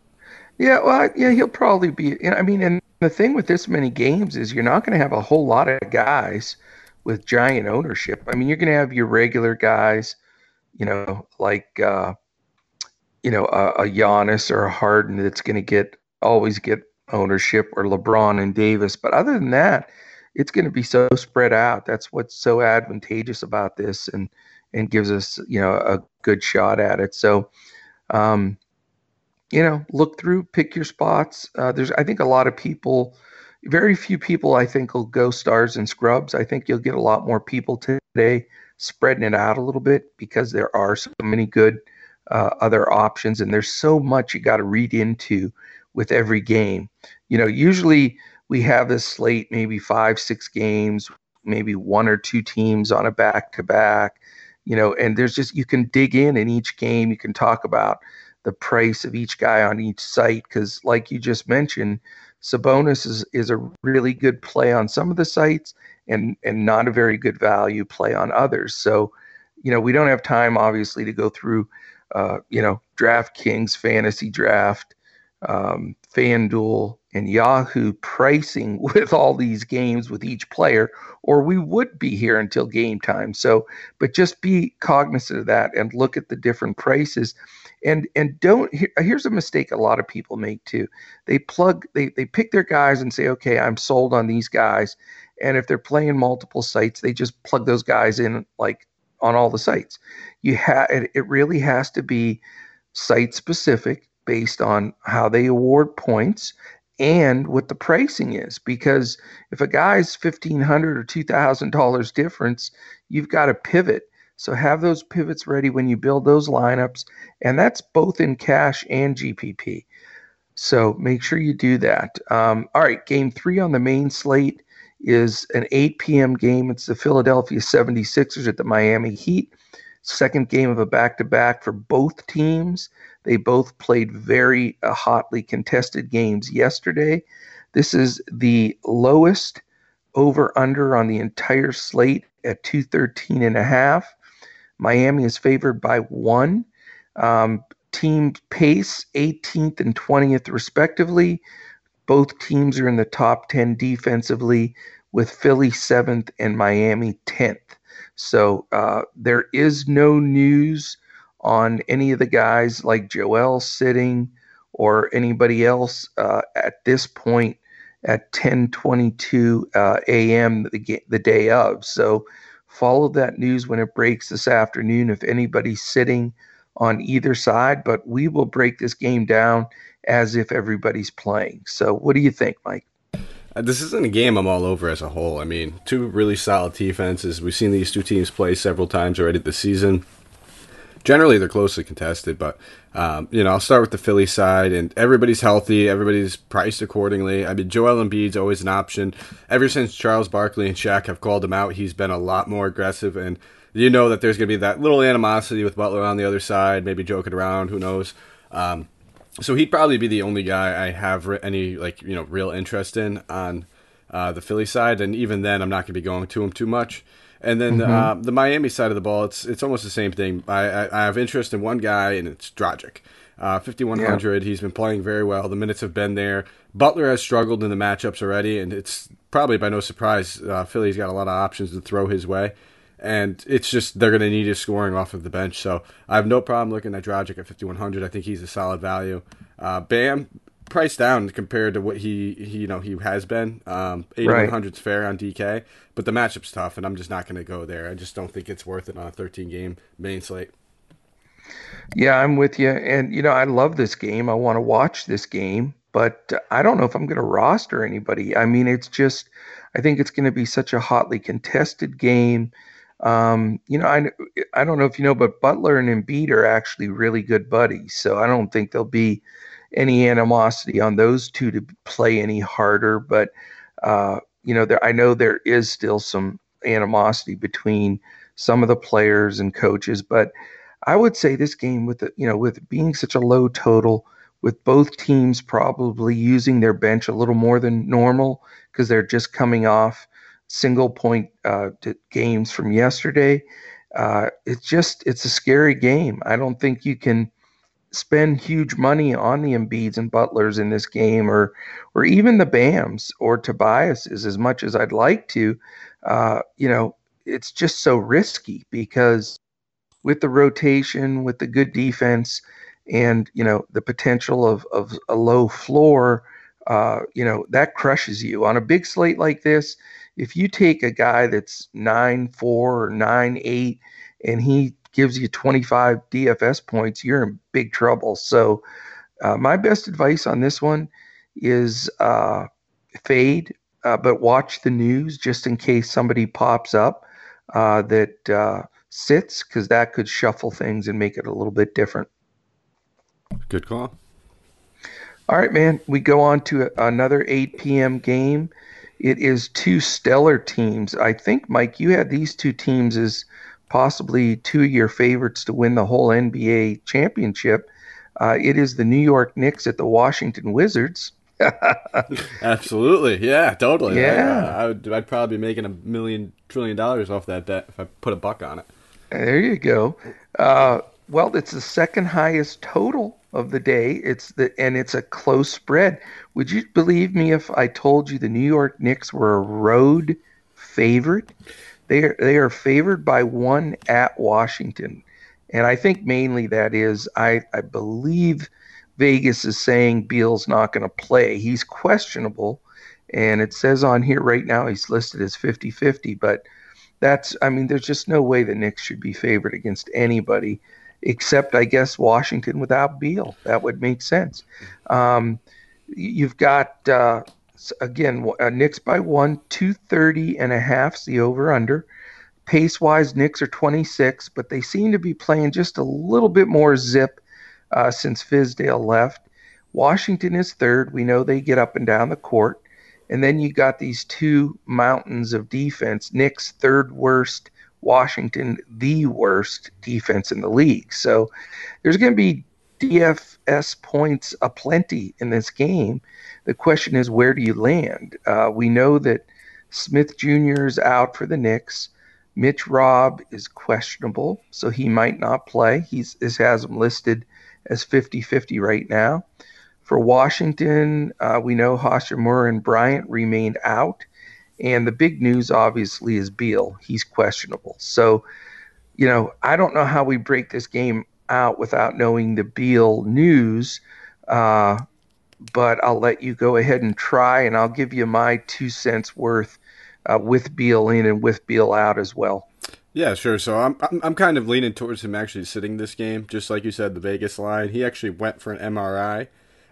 Yeah, well, yeah, he'll probably be. I mean, and the thing with this many games is you're not going to have a whole lot of guys with giant ownership. I mean, you're going to have your regular guys, you know, like uh, you know a, a Giannis or a Harden that's going to get always get ownership, or LeBron and Davis. But other than that, it's going to be so spread out. That's what's so advantageous about this, and and gives us you know a good shot at it. So, um, you know, look through, pick your spots. Uh, there's I think a lot of people, very few people I think will go stars and scrubs. I think you'll get a lot more people today spreading it out a little bit because there are so many good uh, other options, and there's so much you got to read into with every game. You know, usually we have this slate, maybe five, six games, maybe one or two teams on a back to back, you know, and there's just, you can dig in in each game. You can talk about the price of each guy on each site because, like you just mentioned, Sabonis is, is a really good play on some of the sites and, and not a very good value play on others. So, you know, we don't have time, obviously, to go through, uh, you know, DraftKings fantasy draft, um, FanDuel, and Yahoo pricing <laughs> with all these games with each player, or we would be here until game time. So, but just be cognizant of that and look at the different prices. And and don't here's a mistake a lot of people make too. They plug they they pick their guys and say, okay, I'm sold on these guys. And if they're playing multiple sites, they just plug those guys in like on all the sites. You have it, it really has to be site specific based on how they award points and what the pricing is because if a guy's 1500 or $2000 difference you've got to pivot. So have those pivots ready when you build those lineups and that's both in cash and gpp so make sure you do that. Um, all right game three on the main slate is an 8 p.m game. It's the philadelphia 76ers at the miami heat second game of a back-to-back for both teams they both played very uh, hotly contested games yesterday. This is the lowest over under on the entire slate at 213 and a half. Miami is favored by one. Um, team pace 18th and 20th respectively. Both teams are in the top 10 defensively, with Philly 7th and Miami 10th. So uh, there is no news on any of the guys like Joel sitting or anybody else uh, at this point at 10:22 uh, a.m. The, the day of. So follow that news when it breaks this afternoon if anybody's sitting on either side, but we will break this game down as if everybody's playing. So what do you think, Mike? Uh, this isn't a game I'm all over as a whole. I mean, two really solid defenses. We've seen these two teams play several times already this season generally they're closely contested, but um, you know, I'll start with the Philly side, and everybody's healthy, everybody's priced accordingly. I mean, Joel Embiid's always an option. Ever since Charles Barkley and Shaq have called him out, he's been a lot more aggressive, and you know that there's going to be that little animosity with Butler on the other side, maybe joking around, who knows. Um, so he'd probably be the only guy I have any like you know real interest in on uh, the Philly side, and even then, I'm not going to be going to him too much. And then mm-hmm. uh, the Miami side of the ball, it's it's almost the same thing. I, I, I have interest in one guy, and it's Dragic. Uh, 5100, yeah. he's been playing very well. The minutes have been there. Butler has struggled in the matchups already, and it's probably by no surprise. Uh, Philly's got a lot of options to throw his way, and it's just they're going to need his scoring off of the bench. So I have no problem looking at Dragic at 5100. I think he's a solid value. Uh, Bam, price down compared to what he, he you know he has been. Um, 8100 is fair on DK, but the matchup's tough, and I'm just not going to go there. I just don't think it's worth it on a 13 game main slate. Yeah, I'm with you, and you know I love this game. I want to watch this game, but I don't know if I'm going to roster anybody. I mean, it's just I think it's going to be such a hotly contested game. Um, you know, I I don't know if you know, but Butler and Embiid are actually really good buddies, so I don't think there'll be any animosity on those two to play any harder. But Uh, you know, there I know there is still some animosity between some of the players and coaches, but I would say this game with the, you know with being such a low total, with both teams probably using their bench a little more than normal because they're just coming off single point uh, games from yesterday. Uh, it's just it's a scary game. I don't think you can spend huge money on the Embiids and Butlers in this game, or or even the Bams or Tobias's as much as I'd like to. Uh, you know, it's just so risky because with the rotation, with the good defense, and you know the potential of of a low floor, uh, you know that crushes you on a big slate like this. If you take a guy that's nine four or nine eight, and he gives you 25 DFS points, you're in big trouble. So, uh, my best advice on this one is uh, fade, uh, but watch the news just in case somebody pops up uh, that uh, sits, because that could shuffle things and make it a little bit different. Good call. All right, man. We go on to another 8 p.m. game. It is two stellar teams. I think, Mike, you had these two teams as possibly two of your favorites to win the whole NBA championship. Uh, it is the New York Knicks at the Washington Wizards. <laughs> Absolutely, yeah, totally. Yeah, I, I would. I'd probably be making a million trillion dollars off that bet if I put a buck on it. There you go. Uh, well, it's the second highest total of the day. It's the and it's a close spread. Would you believe me if I told you the New York Knicks were a road favorite? They are, they are favored by one at Washington. And I think mainly that is, I, I believe Vegas is saying Beal's not going to play. He's questionable. And it says on here right now he's listed as 50 50. But that's, I mean, there's just no way the Knicks should be favored against anybody except, I guess, Washington without Beal. That would make sense. Um, you've got uh, again, uh, Knicks by one, 230 and a half's the over under. Pace wise, Knicks are 26, but they seem to be playing just a little bit more zip uh, since Fizdale left. Washington is third. We know they get up and down the court. And then you got these two mountains of defense. Knicks third worst, Washington the worst defense in the league. So there's going to be DFS points aplenty in this game. The question is, where do you land? Uh, we know that Smith Jr. is out for the Knicks. Mitch Robb is questionable, so he might not play. He's has him listed as 50-50 right now. For Washington, uh, we know Hachimura and Bryant remained out, and the big news obviously is Beal. He's questionable. So, you know, I don't know how we break this game out without knowing the Beal news. Uh, but I'll let you go ahead and try, and I'll give you my two cents worth uh, with Beal in and with Beal out as well. Yeah, sure. So I'm, I'm, I'm kind of leaning towards him actually sitting this game, just like you said, the Vegas line. He actually went for an MRI.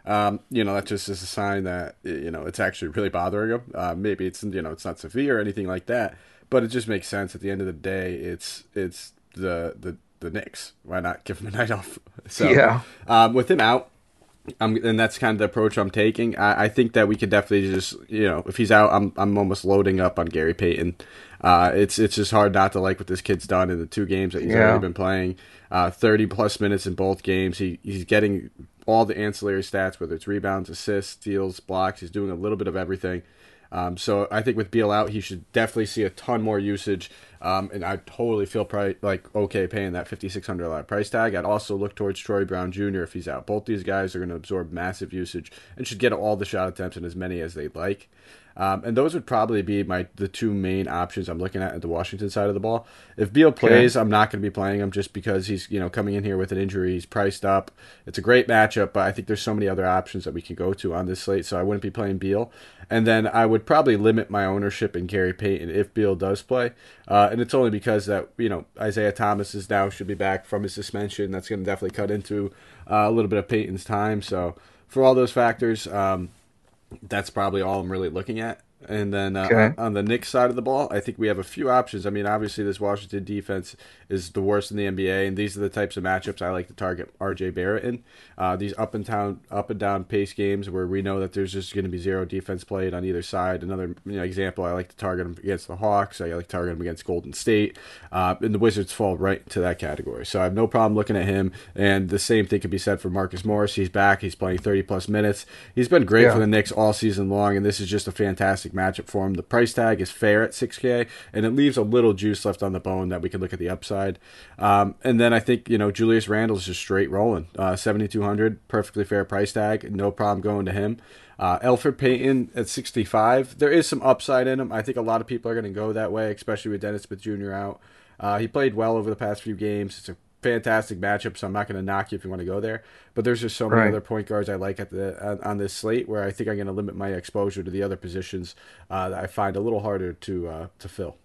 Um, you know, that just is a sign that you know it's actually really bothering him. Uh, maybe it's you know it's not severe or anything like that, but it just makes sense. At the end of the day, it's it's the the the Knicks. Why not give him a <laughs> night off? So yeah, um, with him out, I'm, and that's kind of the approach I'm taking. I, I, think that we could definitely just, you know, if he's out, I'm I'm almost loading up on Gary Payton. Uh, it's it's just hard not to like what this kid's done in the two games that he's yeah. already been playing. Uh, 30 plus minutes in both games. He he's getting all the ancillary stats, whether it's rebounds, assists, steals, blocks. He's doing a little bit of everything. Um, so I think with Beal out, he should definitely see a ton more usage. Um, and I totally feel pri- like okay paying that fifty six hundred dollar price tag. I'd also look towards Troy Brown Jr. if he's out. Both these guys are going to absorb massive usage and should get all the shot attempts and as many as they'd like. Um, and those would probably be my the two main options I'm looking at at the Washington side of the ball. If Beal plays, okay. I'm not going to be playing him just because he's you know coming in here with an injury. He's priced up. It's a great matchup, but I think there's so many other options that we can go to on this slate, so I wouldn't be playing Beal. And then I would probably limit my ownership in Gary Payton if Beal does play. Uh, and it's only because that you know Isaiah Thomas is now should be back from his suspension. That's going to definitely cut into uh, a little bit of Payton's time. So for all those factors. Um, that's probably all I'm really looking at. And then uh, Okay. on, the Knicks side of the ball, I think we have a few options. I mean, obviously, this Washington defense is the worst in the NBA, and these are the types of matchups I like to target RJ Barrett in. Uh, these up and down, up and down pace games where we know that there's just going to be zero defense played on either side. Another you know, example, I like to target him against the Hawks. I like to target them against Golden State, uh, and the Wizards fall right into that category. So I have no problem looking at him. And the same thing could be said for Marcus Morris. He's back. He's playing 30 plus minutes. He's been great Yeah. for the Knicks all season long, and this is just a fantastic matchup for him. The price tag is fair at 6K, and it leaves a little juice left on the bone that we can look at the upside. Um, and then I think you know Julius Randle's just straight rolling, uh, 7,200, perfectly fair price tag, no problem going to him. Uh, Elfrid Payton at 65. There is some upside in him. I think a lot of people are going to go that way, especially with Dennis Smith Jr. out. Uh, he played well over the past few games. It's a fantastic matchup, so I'm not going to knock you if you want to go there. But there's just so many Right. other point guards I like at the on, on this slate where I think I'm going to limit my exposure to the other positions uh, that I find a little harder to uh, to fill.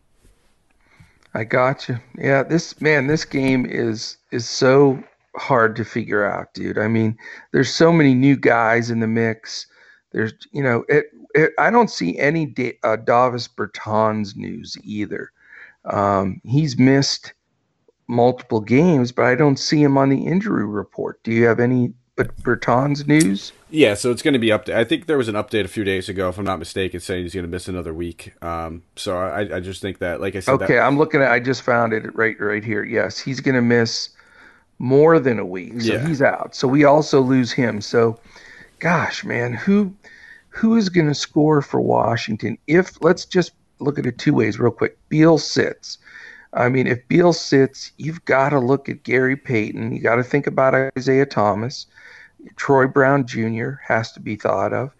I got you. Yeah, this man, this game is is so hard to figure out, dude. I mean, there's so many new guys in the mix. There's, you know, it. it I don't see any da- uh, Davis Bertans news either. Um, he's missed multiple games, but I don't see him on the injury report. Do you have any but Bertans news? Yeah, so it's going to be up. I think there was an update a few days ago, if I'm not mistaken, saying he's going to miss another week. Um, so I, I just think that, like I said, that- Okay, I'm looking at. I just found it right right here. Yes, he's going to miss more than a week, so Yeah. he's out. So we also lose him. So, gosh, man, who who is going to score for Washington? If let's just look at it two ways, real quick. Beal sits. I mean, if Beal sits, you've got to look at Gary Payton. You got to think about Isaiah Thomas. Troy Brown Jr. has to be thought of.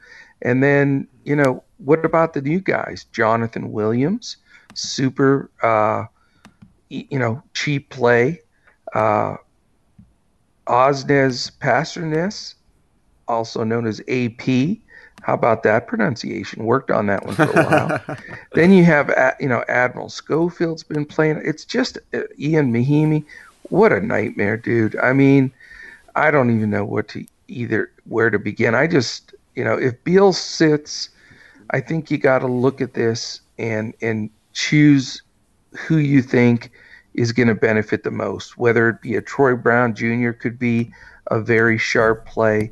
And then, you know, what about the new guys? Jonathan Williams, super, uh, you know, cheap play. Uh, Osnes Pasternes, also known as AP. How about that pronunciation? Worked on that one for a while. <laughs> then you have, uh, you know, Admiral Schofield's been playing. It's just uh, Ian Mahinmi. What a nightmare, dude. I mean, I don't even know what to either where to begin. I just, you know, if Beal sits, I think you got to look at this and and choose who you think is going to benefit the most. Whether it be a Troy Brown Jr. could be a very sharp play.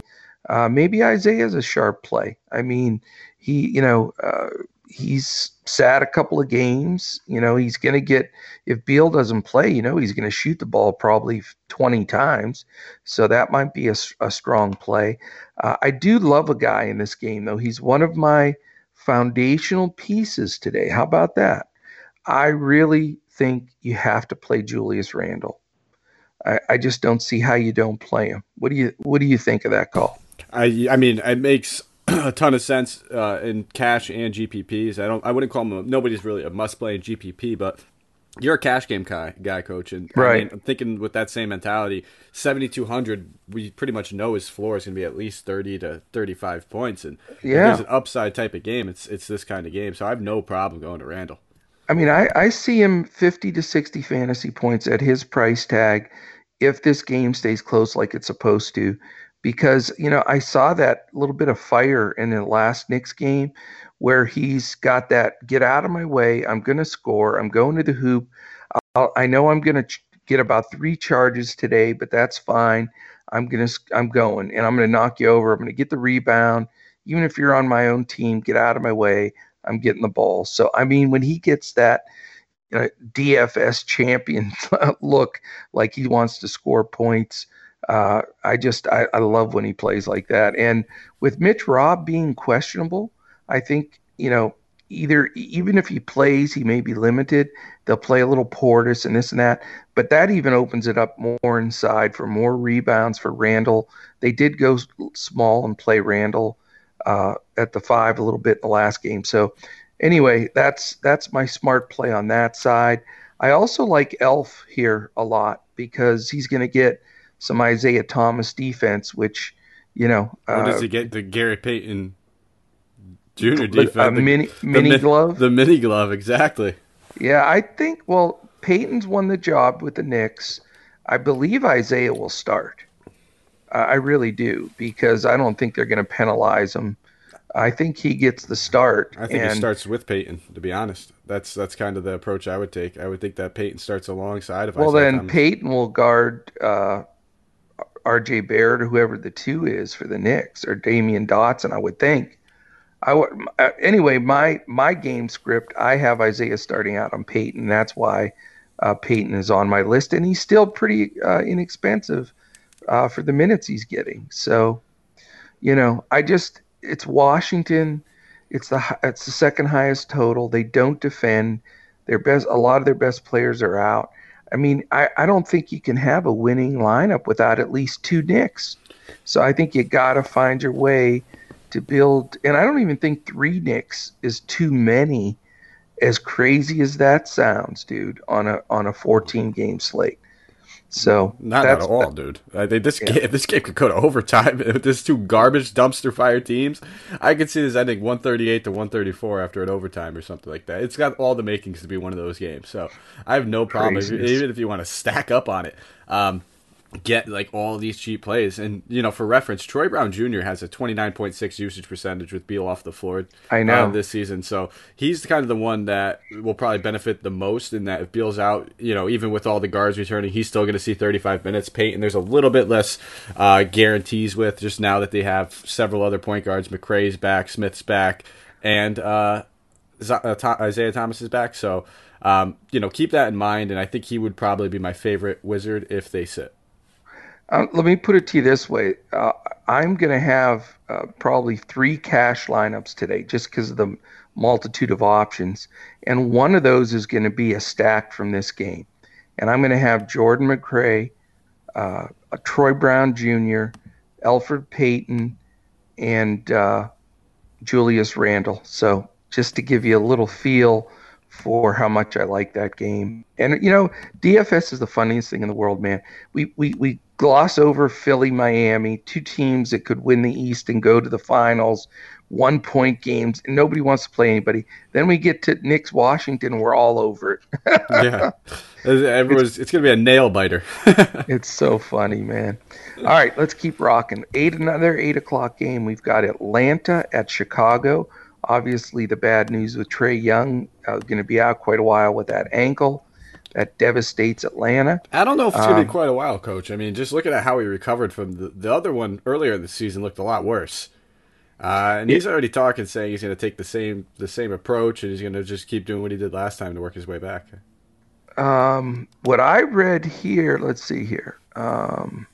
Uh, maybe Isaiah's a sharp play. I mean, he, you know, uh, he's sat a couple of games. You know, he's going to get if Beal doesn't play. You know, he's going to shoot the ball probably 20 times. So that might be a, a strong play. Uh, I do love a guy in this game, though. He's one of my foundational pieces today. How about that? I really think you have to play Julius Randle. I, I just don't see how you don't play him. What do you What do you think of that call? I I mean it makes <clears throat> a ton of sense uh, in cash and GPPs. I don't I wouldn't call him a, nobody's really a must play in GPP, but you're a cash game guy, guy coach, and I Right. mean, I'm thinking with that same mentality, 7200 we pretty much know his floor is going to be at least 30 to 35 points, and Yeah. there's an upside type of game. It's it's this kind of game, so I have no problem going to Randle. I mean, I, I see him 50 to 60 fantasy points at his price tag if this game stays close like it's supposed to. Because, you know, I saw that little bit of fire in the last Knicks game where he's got that get out of my way. I'm going to score. I'm going to the hoop. I'll, I know I'm going to ch- get about three charges today, but that's fine. I'm going to, I'm going and I'm going to knock you over. I'm going to get the rebound. Even if you're on my own team, get out of my way. I'm getting the ball. So I mean, when he gets that you know, DFS champion <laughs> look, like he wants to score points, uh, I just I, I love when he plays like that. And with Mitch Robb being questionable, I think you know either even if he plays, he may be limited. They'll play a little Portis and this and that, but that even opens it up more inside for more rebounds for Randle. They did go small and play Randle uh, at the five a little bit in the last game. So anyway, that's that's my smart play on that side. I also like Elf here a lot because he's going to get some Isaiah Thomas defense, which you know, Or does uh, he get the Gary Payton Junior defense? a the- mini the mini mi- glove. The mini glove, exactly. Yeah, I think. Well, Payton's won the job with the Knicks. I believe Isaiah will start. Uh, I really do because I don't think they're going to penalize him I think he gets the start. I think and, he starts with Payton. To be honest, that's that's kind of the approach I would take. I would think that Payton starts alongside of. Well, Isaiah then Thomas. Payton will guard uh, R.J. Barrett or whoever the two is for the Knicks or Damyean Dotson. I would think. I would uh, anyway. My my game script. I have Isaiah starting out on Payton. That's why uh, Payton is on my list, and he's still pretty uh, inexpensive uh, for the minutes he's getting. So, you know, I just it's Washington. It's the it's the second highest total. They don't defend. Their best a lot of their best players are out. I mean, I, I don't think you can have a winning lineup without at least two Knicks. So I think you got to find your way to build. And I don't even think three Knicks is too many. As crazy as that sounds, dude, on a on a 14 game slate. So Not at all, dude. I think this Yeah. game, if <laughs> this game could go to <laughs> overtime, with there's two garbage dumpster fire teams, I could see this ending 138 to 134 after an overtime or something like that. It's got all the makings to be one of those games. So I have no problem, if, even if you want to stack up on it. Um, get like all these cheap plays. And you know, for reference, Troy Brown Jr. has a 29.6 usage percentage with Beal off the floor. I know. uh, this season, so he's kind of the one that will probably benefit the most. In that if Beal's out, you know, even with all the guards returning, he's still going to see 35 minutes. Payton, there's a little bit less uh, guarantees with just now that they have several other point guards. McRae's back, Smith's back, and uh, uh, Isaiah Thomas is back. So. Um, you know, keep that in mind, and I think he would probably be my favorite wizard if they sit. Um, let me put it to you this way: uh, I'm going to have uh, probably three cash lineups today, just because of the multitude of options, and one of those is going to be a stack from this game, and I'm going to have Jordan McRae, uh, Troy Brown Jr., Alfred Payton, and uh, Julius Randle. So just to give you a little feel for how much I like that game. And you know, DFS is the funniest thing in the world, man. We we we gloss over Philly, Miami, two teams that could win the East and go to the finals, one point games, and nobody wants to play anybody. Then we get to Knicks, Washington, we're all over it. <laughs> yeah, everyone's it's gonna be a nail biter. <laughs> it's so funny, man. All right, let's keep rocking. Eight another eight o'clock game. We've got Atlanta at Chicago. Obviously, the bad news with Trae Young uh, going to be out quite a while with that ankle that devastates Atlanta. I don't know if it's gonna Um, be quite a while, Coach. I mean, just looking at how he recovered from the the other one earlier in the season looked a lot worse. Uh, and he's already talking, saying he's going to take the same the same approach, and he's going to just keep doing what he did last time to work his way back. Um, what I read here, let's see here. Um,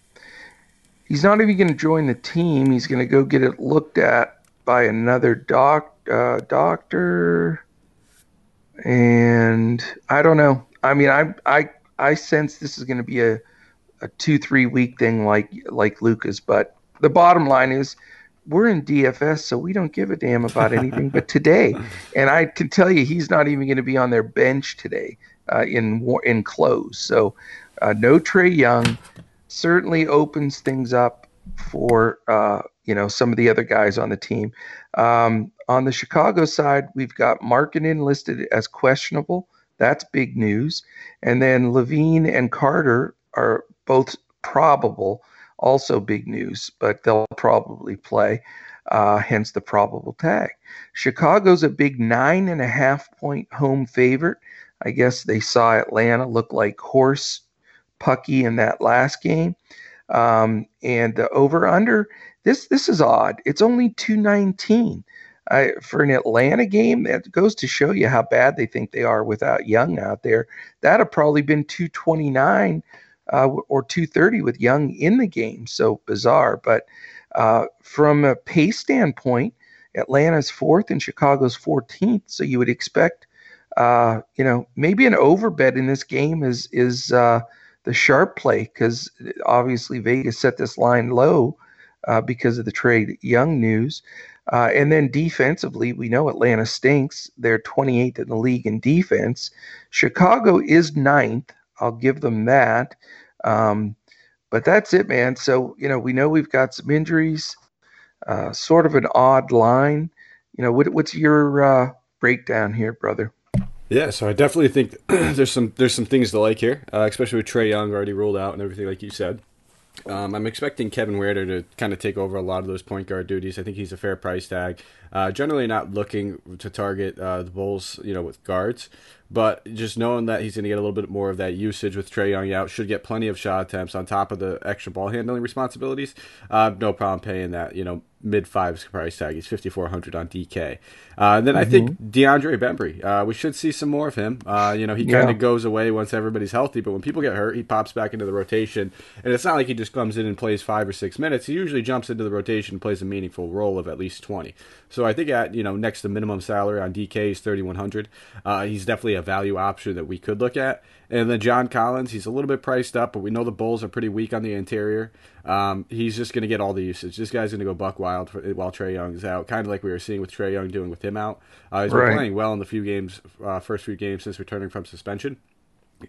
he's not even going to join the team. He's going to go get it looked at by another doc uh, doctor, and I don't know. I mean, I I I sense this is going to be a a two three week thing like like Lucas. But the bottom line is. We're in DFS, so we don't give a damn about anything but today. <laughs> And I can tell you, he's not even going to be on their bench today uh, in in close. So uh, no Trae Young certainly opens things up for uh, you know some of the other guys on the team. Um, on the Chicago side, we've got Markkanen listed as questionable. That's big news. And then LaVine and Carter are both probable. Also big news, but they'll probably play. Uh, hence the probable tag. Chicago's a big nine and a half point home favorite. I guess they saw Atlanta look like horse pucky in that last game. Um, and the over under this this is odd. It's only 219. I, for an Atlanta game, that goes to show you how bad they think they are without Young out there. That'd have probably been 229 uh, or 230 with Young in the game. So bizarre. But uh, from a pace standpoint, Atlanta's fourth and Chicago's 14th. So you would expect, uh, you know, maybe an overbet in this game is is uh, the sharp play because obviously Vegas set this line low uh, because of the Trae Young news. Uh, and then defensively, we know Atlanta stinks. They're 28th in the league in defense. Chicago is ninth. I'll give them that. Um, but that's it, man. So, you know, we know we've got some injuries, uh, sort of an odd line. You know, what, what's your uh, breakdown here, brother? Yeah, so I definitely think <clears throat> there's some there's some things to like here, uh, especially with Trae Young already ruled out and everything, like you said. Um, I'm expecting Kevin Huerter to kind of take over a lot of those point guard duties. I think he's a fair price tag. Uh, generally, not looking to target uh, the Bulls, you know, with guards, but just knowing that he's going to get a little bit more of that usage with Trae Young out, should get plenty of shot attempts on top of the extra ball handling responsibilities. Uh, no problem paying that, you know, mid fives price tag. He's 5400 on DK. Uh, then mm-hmm. I think mm-hmm. DeAndre Bembry. Uh, we should see some more of him. Uh, you know, he kind of yeah. goes away once everybody's healthy, but when people get hurt, he pops back into the rotation. And it's not like he just comes in and plays five or six minutes. He usually jumps into the rotation and plays a meaningful role of at least 20. So I think at you know next to minimum salary on DK is 3100. Uh, he's definitely a value option that we could look at. And then John Collins, he's a little bit priced up, but we know the Bulls are pretty weak on the interior. Um, he's just going to get all the usage. This guy's going to go buck wild for, while Trae Young is out, kind of like we were seeing with Trae Young doing with him out. Uh, he's right. been playing well in the few games, uh, first few games since returning from suspension.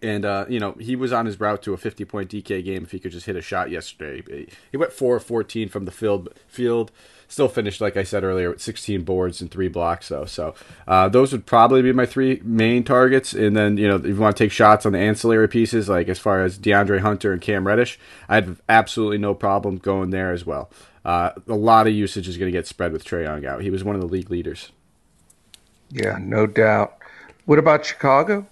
And uh, you know he was on his route to a 50 point DK game if he could just hit a shot yesterday. He went 4 of 14 from the field. Field still finished, like I said earlier, with 16 boards and three blocks, though. So uh, those would probably be my three main targets. And then, you know, if you want to take shots on the ancillary pieces, like as far as DeAndre Hunter and Cam Reddish, I have absolutely no problem going there as well. Uh, a lot of usage is going to get spread with Trae Young out. He was one of the league leaders. Yeah, no doubt. What about Chicago?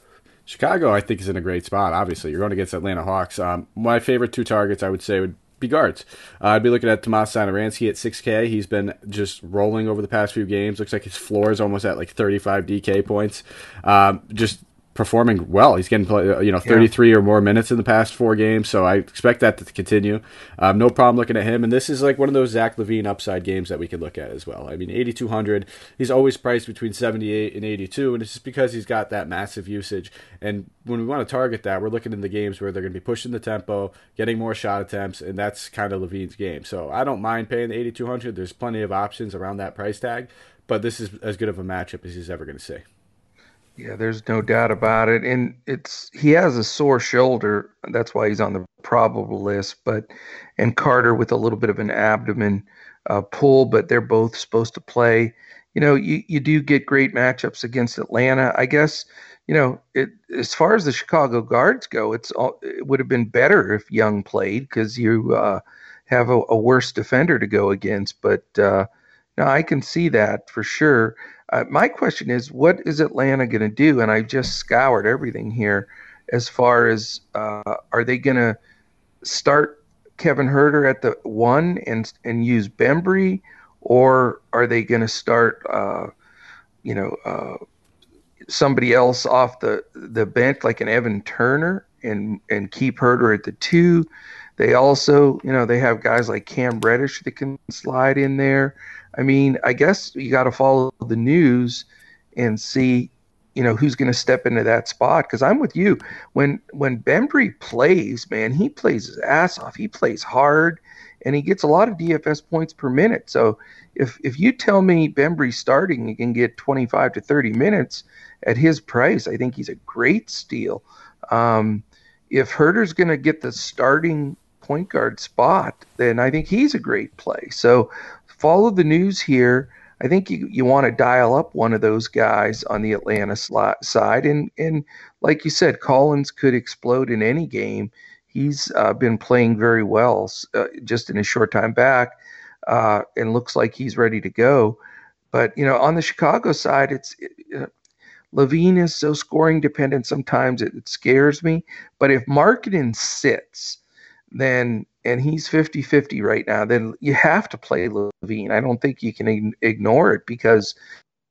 Chicago, I think, is in a great spot. Obviously, you're going against Atlanta Hawks. Um, my favorite two targets, I would say, would be guards. Uh, I'd be looking at Tomas Satoransky at 6K. He's been just rolling over the past few games. Looks like his floor is almost at like 35 DK points. Um, just performing well. He's getting uh, you know 33 yeah. or more minutes in the past four games, so I expect that to continue. Um, no problem looking at him, and this is like one of those Zach LaVine upside games that we can look at as well. I mean, 8200. He's always priced between 78 and 82, and it's just because he's got that massive usage. And when we want to target that, we're looking in the games where they're going to be pushing the tempo, getting more shot attempts, and that's kind of LaVine's game. So I don't mind paying the 8200. There's plenty of options around that price tag, but this is as good of a matchup as he's ever going to see. Yeah, there's no doubt about it. And it's he has a sore shoulder. That's why he's on the probable list. But and Carter with a little bit of an abdomen uh, pull, but they're both supposed to play. You know, you, you do get great matchups against Atlanta. I guess, you know, it as far as the Chicago guards go, it's all, it would have been better if Young played because you uh, have a, a, worse defender to go against. But uh, no, I can see that for sure. Uh, my question is, what is Atlanta going to do? And I just scoured everything here as far as uh, are they going to start Kevin Huerter at the one and and use Bembry, or are they going to start, uh, you know, uh, somebody else off the the bench like an Evan Turner and and keep Huerter at the two? They also, you know, they have guys like Cam Reddish that can slide in there. I mean, I guess you got to follow the news and see, you know, who's going to step into that spot. Because I'm with you. When when Bembry plays, man, he plays his ass off. He plays hard, and he gets a lot of DFS points per minute. So if if you tell me Bembry starting, he can get 25 to 30 minutes at his price, I think he's a great steal. Um, if Huerter's going to get the starting point guard spot, then I think he's a great play. So follow the news here. I think you, you want to dial up one of those guys on the Atlanta side. And, and like you said, Collins could explode in any game. He's uh, been playing very well uh, just in a short time back uh, and looks like he's ready to go. But, you know, on the Chicago side, it's it, LaVine is so scoring dependent sometimes it, it scares me. But if Markkanen sits, then and he's 50-50 right now, then you have to play LaVine. I don't think you can ignore it because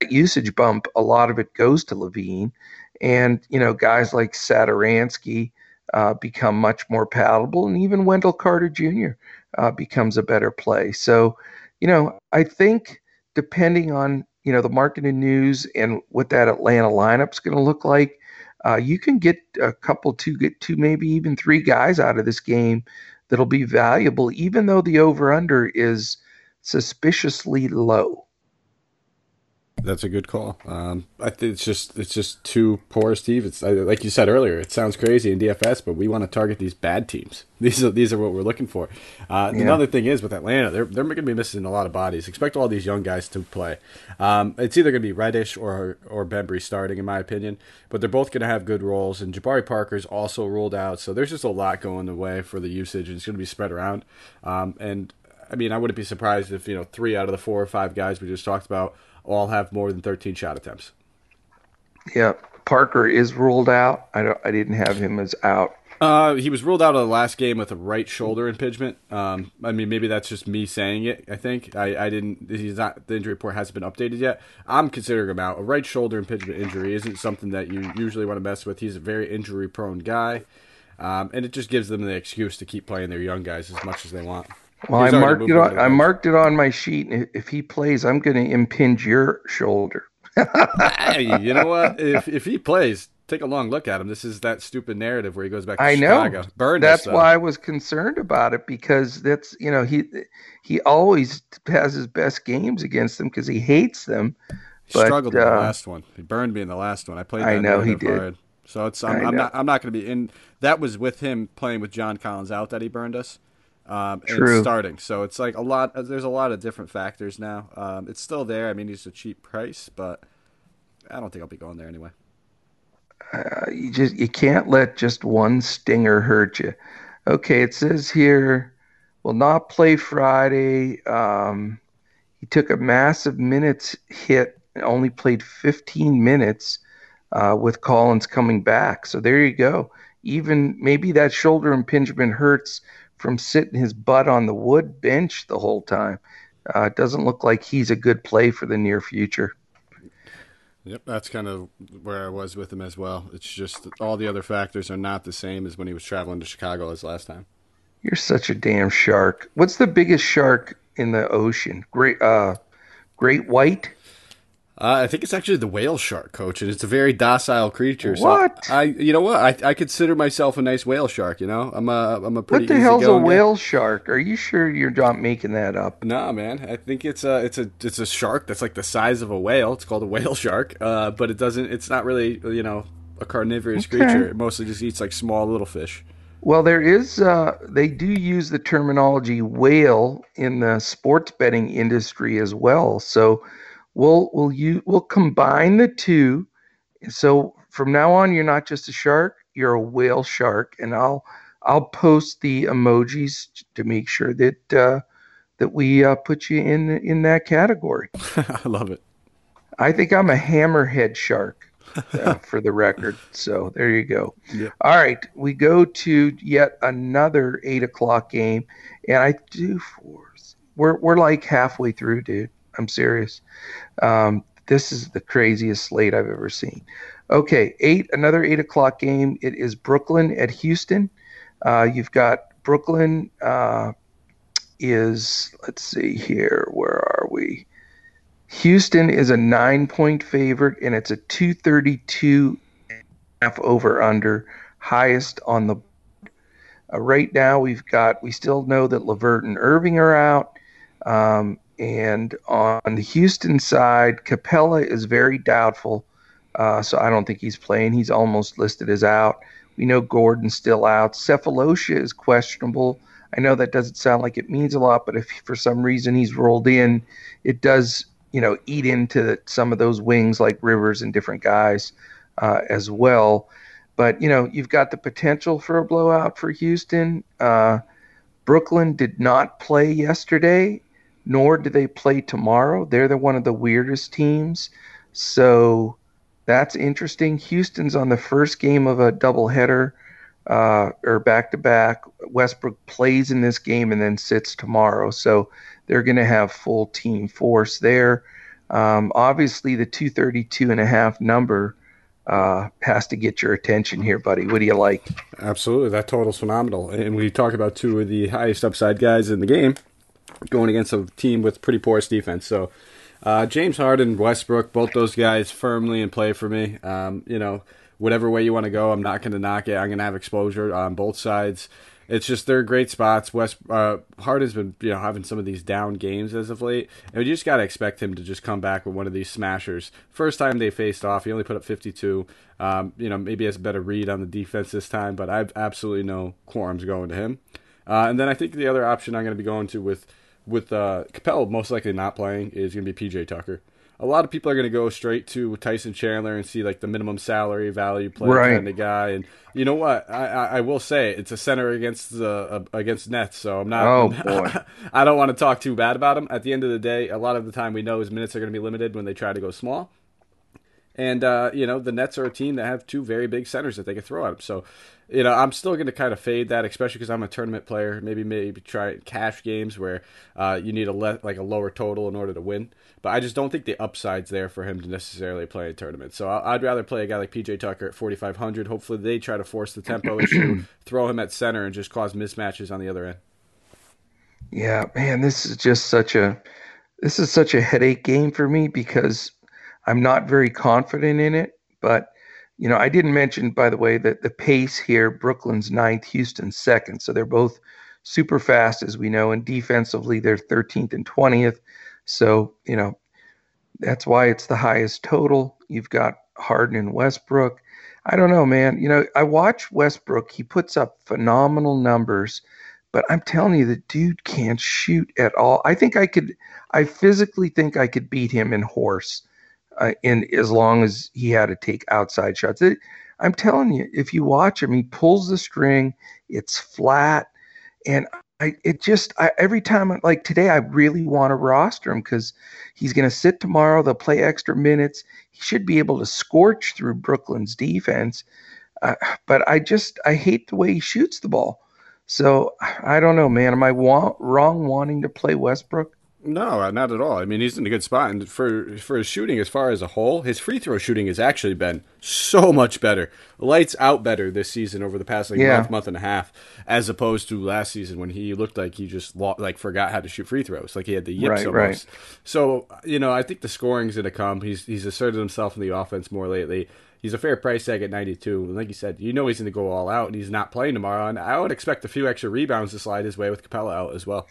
usage bump, a lot of it goes to LaVine. And, you know, guys like Satoransky uh, become much more palatable, and even Wendell Carter Jr. Uh, becomes a better play. So, you know, I think depending on, you know, the Markkanen news and what that Atlanta lineup's going to look like, uh, you can get a couple, two, get two, maybe even three guys out of this game that'll be valuable, even though the over under is suspiciously low. That's a good call. Um, I think it's just it's just too poor, Steve. It's like you said earlier. It sounds crazy in DFS, but we want to target these bad teams. <laughs> These are these are what we're looking for. Uh, yeah. Another thing is with Atlanta, they're they're going to be missing a lot of bodies. Expect all these young guys to play. Um, it's either going to be Reddish or or Bembry starting, in my opinion. But they're both going to have good roles, and Jabari Parker's also ruled out. So there's just a lot going the way for the usage, and it's going to be spread around. Um, and I mean, I wouldn't be surprised if you know three out of the four or five guys we just talked about all have more than 13 shot attempts. Yeah, Parker is ruled out. I don't, I didn't have him as out. Uh, he was ruled out of the last game with a right shoulder impingement. Um, I mean, maybe that's just me saying it. I think I, I didn't. He's not. The injury report hasn't been updated yet. I'm considering him out. A right shoulder impingement injury isn't something that you usually want to mess with. He's a very injury prone guy, um, and it just gives them the excuse to keep playing their young guys as much as they want. Well, I marked it on. I marked it on my sheet. If he plays, I'm going to impinge your shoulder. hey, <laughs> you know what? If if he plays, take a long look at him. This is that stupid narrative where he goes back to I Chicago. know. Burned that's why I was concerned about it because that's you know he he always has his best games against them because he hates them. He but, struggled uh, in the uh, last one. He burned me in the last one. I played. I know he did. Hard. So it's I'm, I'm not I'm not going to be in. That was with him playing with John Collins out that he burned us um, and starting. So it's like a lot. There's a lot of different factors now. Um, it's still there. I mean, it's a cheap price, but I don't think I'll be going there anyway. Uh, you just you can't let just one stinger hurt you. Okay, it says here will not play Friday. Um, he took a massive minutes hit and only played 15 minutes uh, with Collins coming back. So there you go. Even maybe that shoulder impingement hurts from sitting his butt on the wood bench the whole time. Uh, it doesn't look like he's a good play for the near future. Yep, that's kind of where I was with him as well. It's just all the other factors are not the same as when he was traveling to Chicago as last time. You're such a damn shark. What's the biggest shark in the ocean? Great, uh, great white. Uh, I think it's actually the whale shark, coach, and it's a very docile creature. So what? I, you know what? I, I consider myself a nice whale shark. You know, I'm a, I'm a pretty. What the hell's a whale guy. shark? Are you sure you're not making that up? Nah, man. I think it's a, it's a, it's a shark that's like the size of a whale. It's called a whale shark. Uh, but it doesn't. It's not really, you know, a carnivorous okay. creature. It mostly just eats like small little fish. Well, there is. Uh, they do use the terminology whale in the sports betting industry as well. So we'll we'll you we'll combine the two. So from now on, you're not just a shark; you're a whale shark, and I'll I'll post the emojis to make sure that uh, that we uh, put you in in that category. <laughs> I love it. I think I'm a hammerhead shark. uh, <laughs> for the record. So there you go. Yep. All right, we go to yet another eight o'clock game, and I do four. We're we're like halfway through, dude. I'm serious. Um, this is the craziest slate I've ever seen. Okay, eight another eight o'clock game. It is Brooklyn at Houston. Uh, you've got Brooklyn uh, is let's see here. Where are we? Houston is a nine point favorite, and it's a two thirty two half over under, highest on the. Uh, right now, we've got we still know that LeVert and Irving are out. Um, and on the Houston side, Capela is very doubtful. Uh, so I don't think he's playing. He's almost listed as out. We know Gordon's still out. Sefolosha is questionable. I know that doesn't sound like it means a lot, but if for some reason he's rolled in, it does, you know, eat into some of those wings like Rivers and different guys uh, as well. But you know, you've got the potential for a blowout for Houston. Uh, Brooklyn did not play yesterday, nor do they play tomorrow. They're the one of the weirdest teams. So that's interesting. Houston's on the first game of a doubleheader uh, or back to back. Westbrook plays in this game and then sits tomorrow. So they're going to have full team force there. Um, obviously, the 232 and a half number uh, has to get your attention here, buddy. What do you like? Absolutely. That total's phenomenal. And we talk about two of the highest upside guys in the game going against a team with pretty porous defense. So uh, James Harden, Westbrook, both those guys firmly in play for me. Um, you know, whatever way you want to go, I'm not going to knock it. I'm going to have exposure on both sides. it's just they're great spots. West uh, Hart has been you know having some of these down games as of late, and you just got to expect him to just come back with one of these smashers. First time they faced off, he only put up 52. Um, you know maybe has a better read on the defense this time, but I've absolutely no quorums going to him. Uh, and then I think the other option I'm going to be going to with with uh, Capela most likely not playing is going to be PJ Tucker a lot of people are going to go straight to Tyson Chandler and see like the minimum salary value play right. kind of guy. And you know what? I, I, I will say it's a center against the uh, against Nets, so I'm not. Oh <laughs> boy. I don't want to talk too bad about him. At the end of the day, a lot of the time we know his minutes are going to be limited when they try to go small. And uh, you know the Nets are a team that have two very big centers that they can throw at him. So you know, I'm still going to kind of fade that, especially because I'm a tournament player. Maybe maybe try cash games where uh, you need a le- like a lower total in order to win. But I just don't think the upside's there for him to necessarily play a tournament. So I'd rather play a guy like PJ Tucker at 4,500. Hopefully they try to force the tempo <clears throat> issue, throw him at center, and just cause mismatches on the other end. Yeah, man, this is just such a this is such a headache game for me because I'm not very confident in it, but you know, I didn't mention, by the way, that the pace here, Brooklyn's ninth, Houston's second. So they're both super fast, as we know, and defensively, they're 13th and 20th. So, you know, that's why it's the highest total. You've got Harden and Westbrook. I don't know, man. You know, I watch Westbrook. He puts up phenomenal numbers, but I'm telling you, the dude can't shoot at all. I think I could, I physically think I could beat him in horse uh, in as long as he had to take outside shots. It, I'm telling you, if you watch him, he pulls the string. It's flat, and I it just I, every time like today, I really want to roster him because he's going to sit tomorrow. They'll play extra minutes. He should be able to scorch through Brooklyn's defense. Uh, but I just I hate the way he shoots the ball. So I don't know, man. Am I wrong wanting to play Westbrook? No, uh, not at all. I mean, he's in a good spot, and for for his shooting, as far as a whole, his free throw shooting has actually been so much better, lights out better this season over the past like yeah. month, month and a half, as opposed to last season when he looked like he just like forgot how to shoot free throws, like he had the yips right, almost. Right. So you know, I think the scoring's going to come. He's he's asserted himself in the offense more lately. He's a fair price tag at 92. And like you said, you know he's going to go all out, and he's not playing tomorrow. And I would expect a few extra rebounds to slide his way with Capela out as well.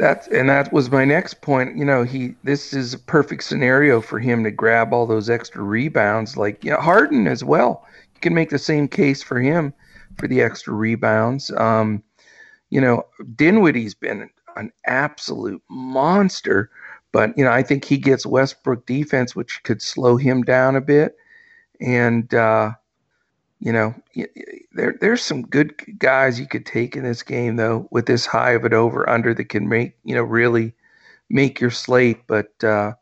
That's and that was my next point. You know, he this is a perfect scenario for him to grab all those extra rebounds. Like you know, Harden as well. You can make the same case for him for the extra rebounds. Um, you know, Dinwiddie's been an absolute monster, but you know, I think he gets Westbrook defense, which could slow him down a bit. And uh, you know, there there's some good guys you could take in this game though, with this high of an over under that can make you know really make your slate. But uh,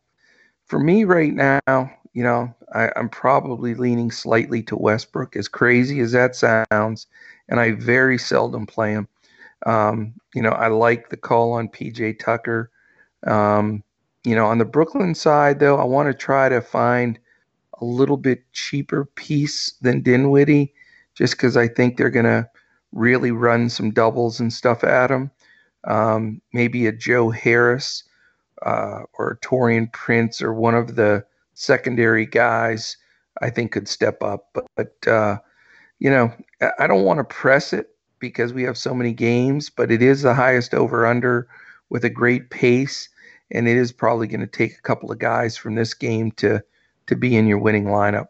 for me right now, you know, I, I'm probably leaning slightly to Westbrook, as crazy as that sounds, and I very seldom play him. Um, you know, I like the call on PJ Tucker. Um, you know, on the Brooklyn side though, I want to try to find a little bit cheaper piece than Dinwiddie, just because I think they're going to really run some doubles and stuff at him. Um, maybe a Joe Harris uh, or a Taurean Prince or one of the secondary guys I think could step up. But, but uh, you know, I don't want to press it because we have so many games, but it is the highest over under with a great pace. And it is probably going to take a couple of guys from this game to to be in your winning lineup.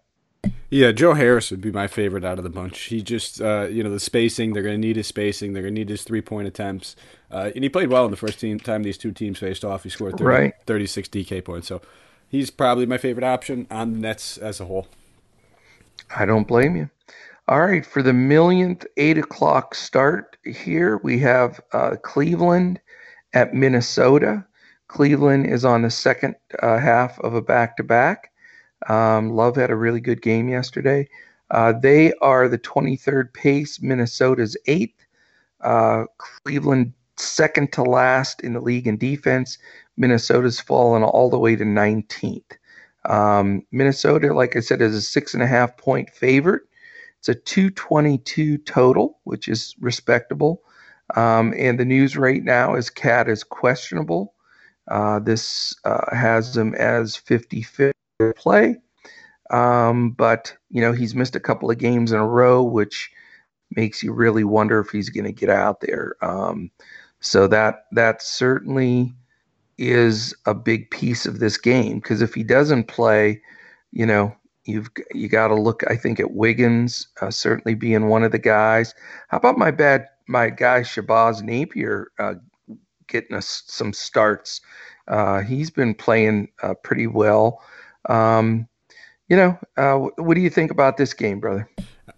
Yeah, Joe Harris would be my favorite out of the bunch. He just, uh, you know, the spacing, they're going to need his spacing. They're going to need his three point attempts. Uh, and he played well in the first team, time these two teams faced off. He scored 30, right. 36 DK points. So he's probably my favorite option on the Nets as a whole. I don't blame you. All right, for the millionth eight o'clock start here, we have uh, Cleveland at Minnesota. Cleveland is on the second uh, half of a back to back. Um, Love had a really good game yesterday. Uh, they are the 23rd pace. Minnesota's eighth. Uh, Cleveland second to last in the league in defense. Minnesota's fallen all the way to 19th. Um, Minnesota, like I said, is a six and a half point favorite. It's a 222 total, which is respectable. Um, and the news right now is Cat is questionable. Uh, this uh, has him as 55th play. Um, but you know he's missed a couple of games in a row, which makes you really wonder if he's going to get out there. Um, so that that certainly is a big piece of this game because if he doesn't play, you know, you've you got to look. I think at Wiggins uh, certainly being one of the guys. How about my bad my guy Shabazz Napier uh, getting us some starts? Uh, he's been playing uh, pretty well. Um, you know, uh, what do you think about this game, brother?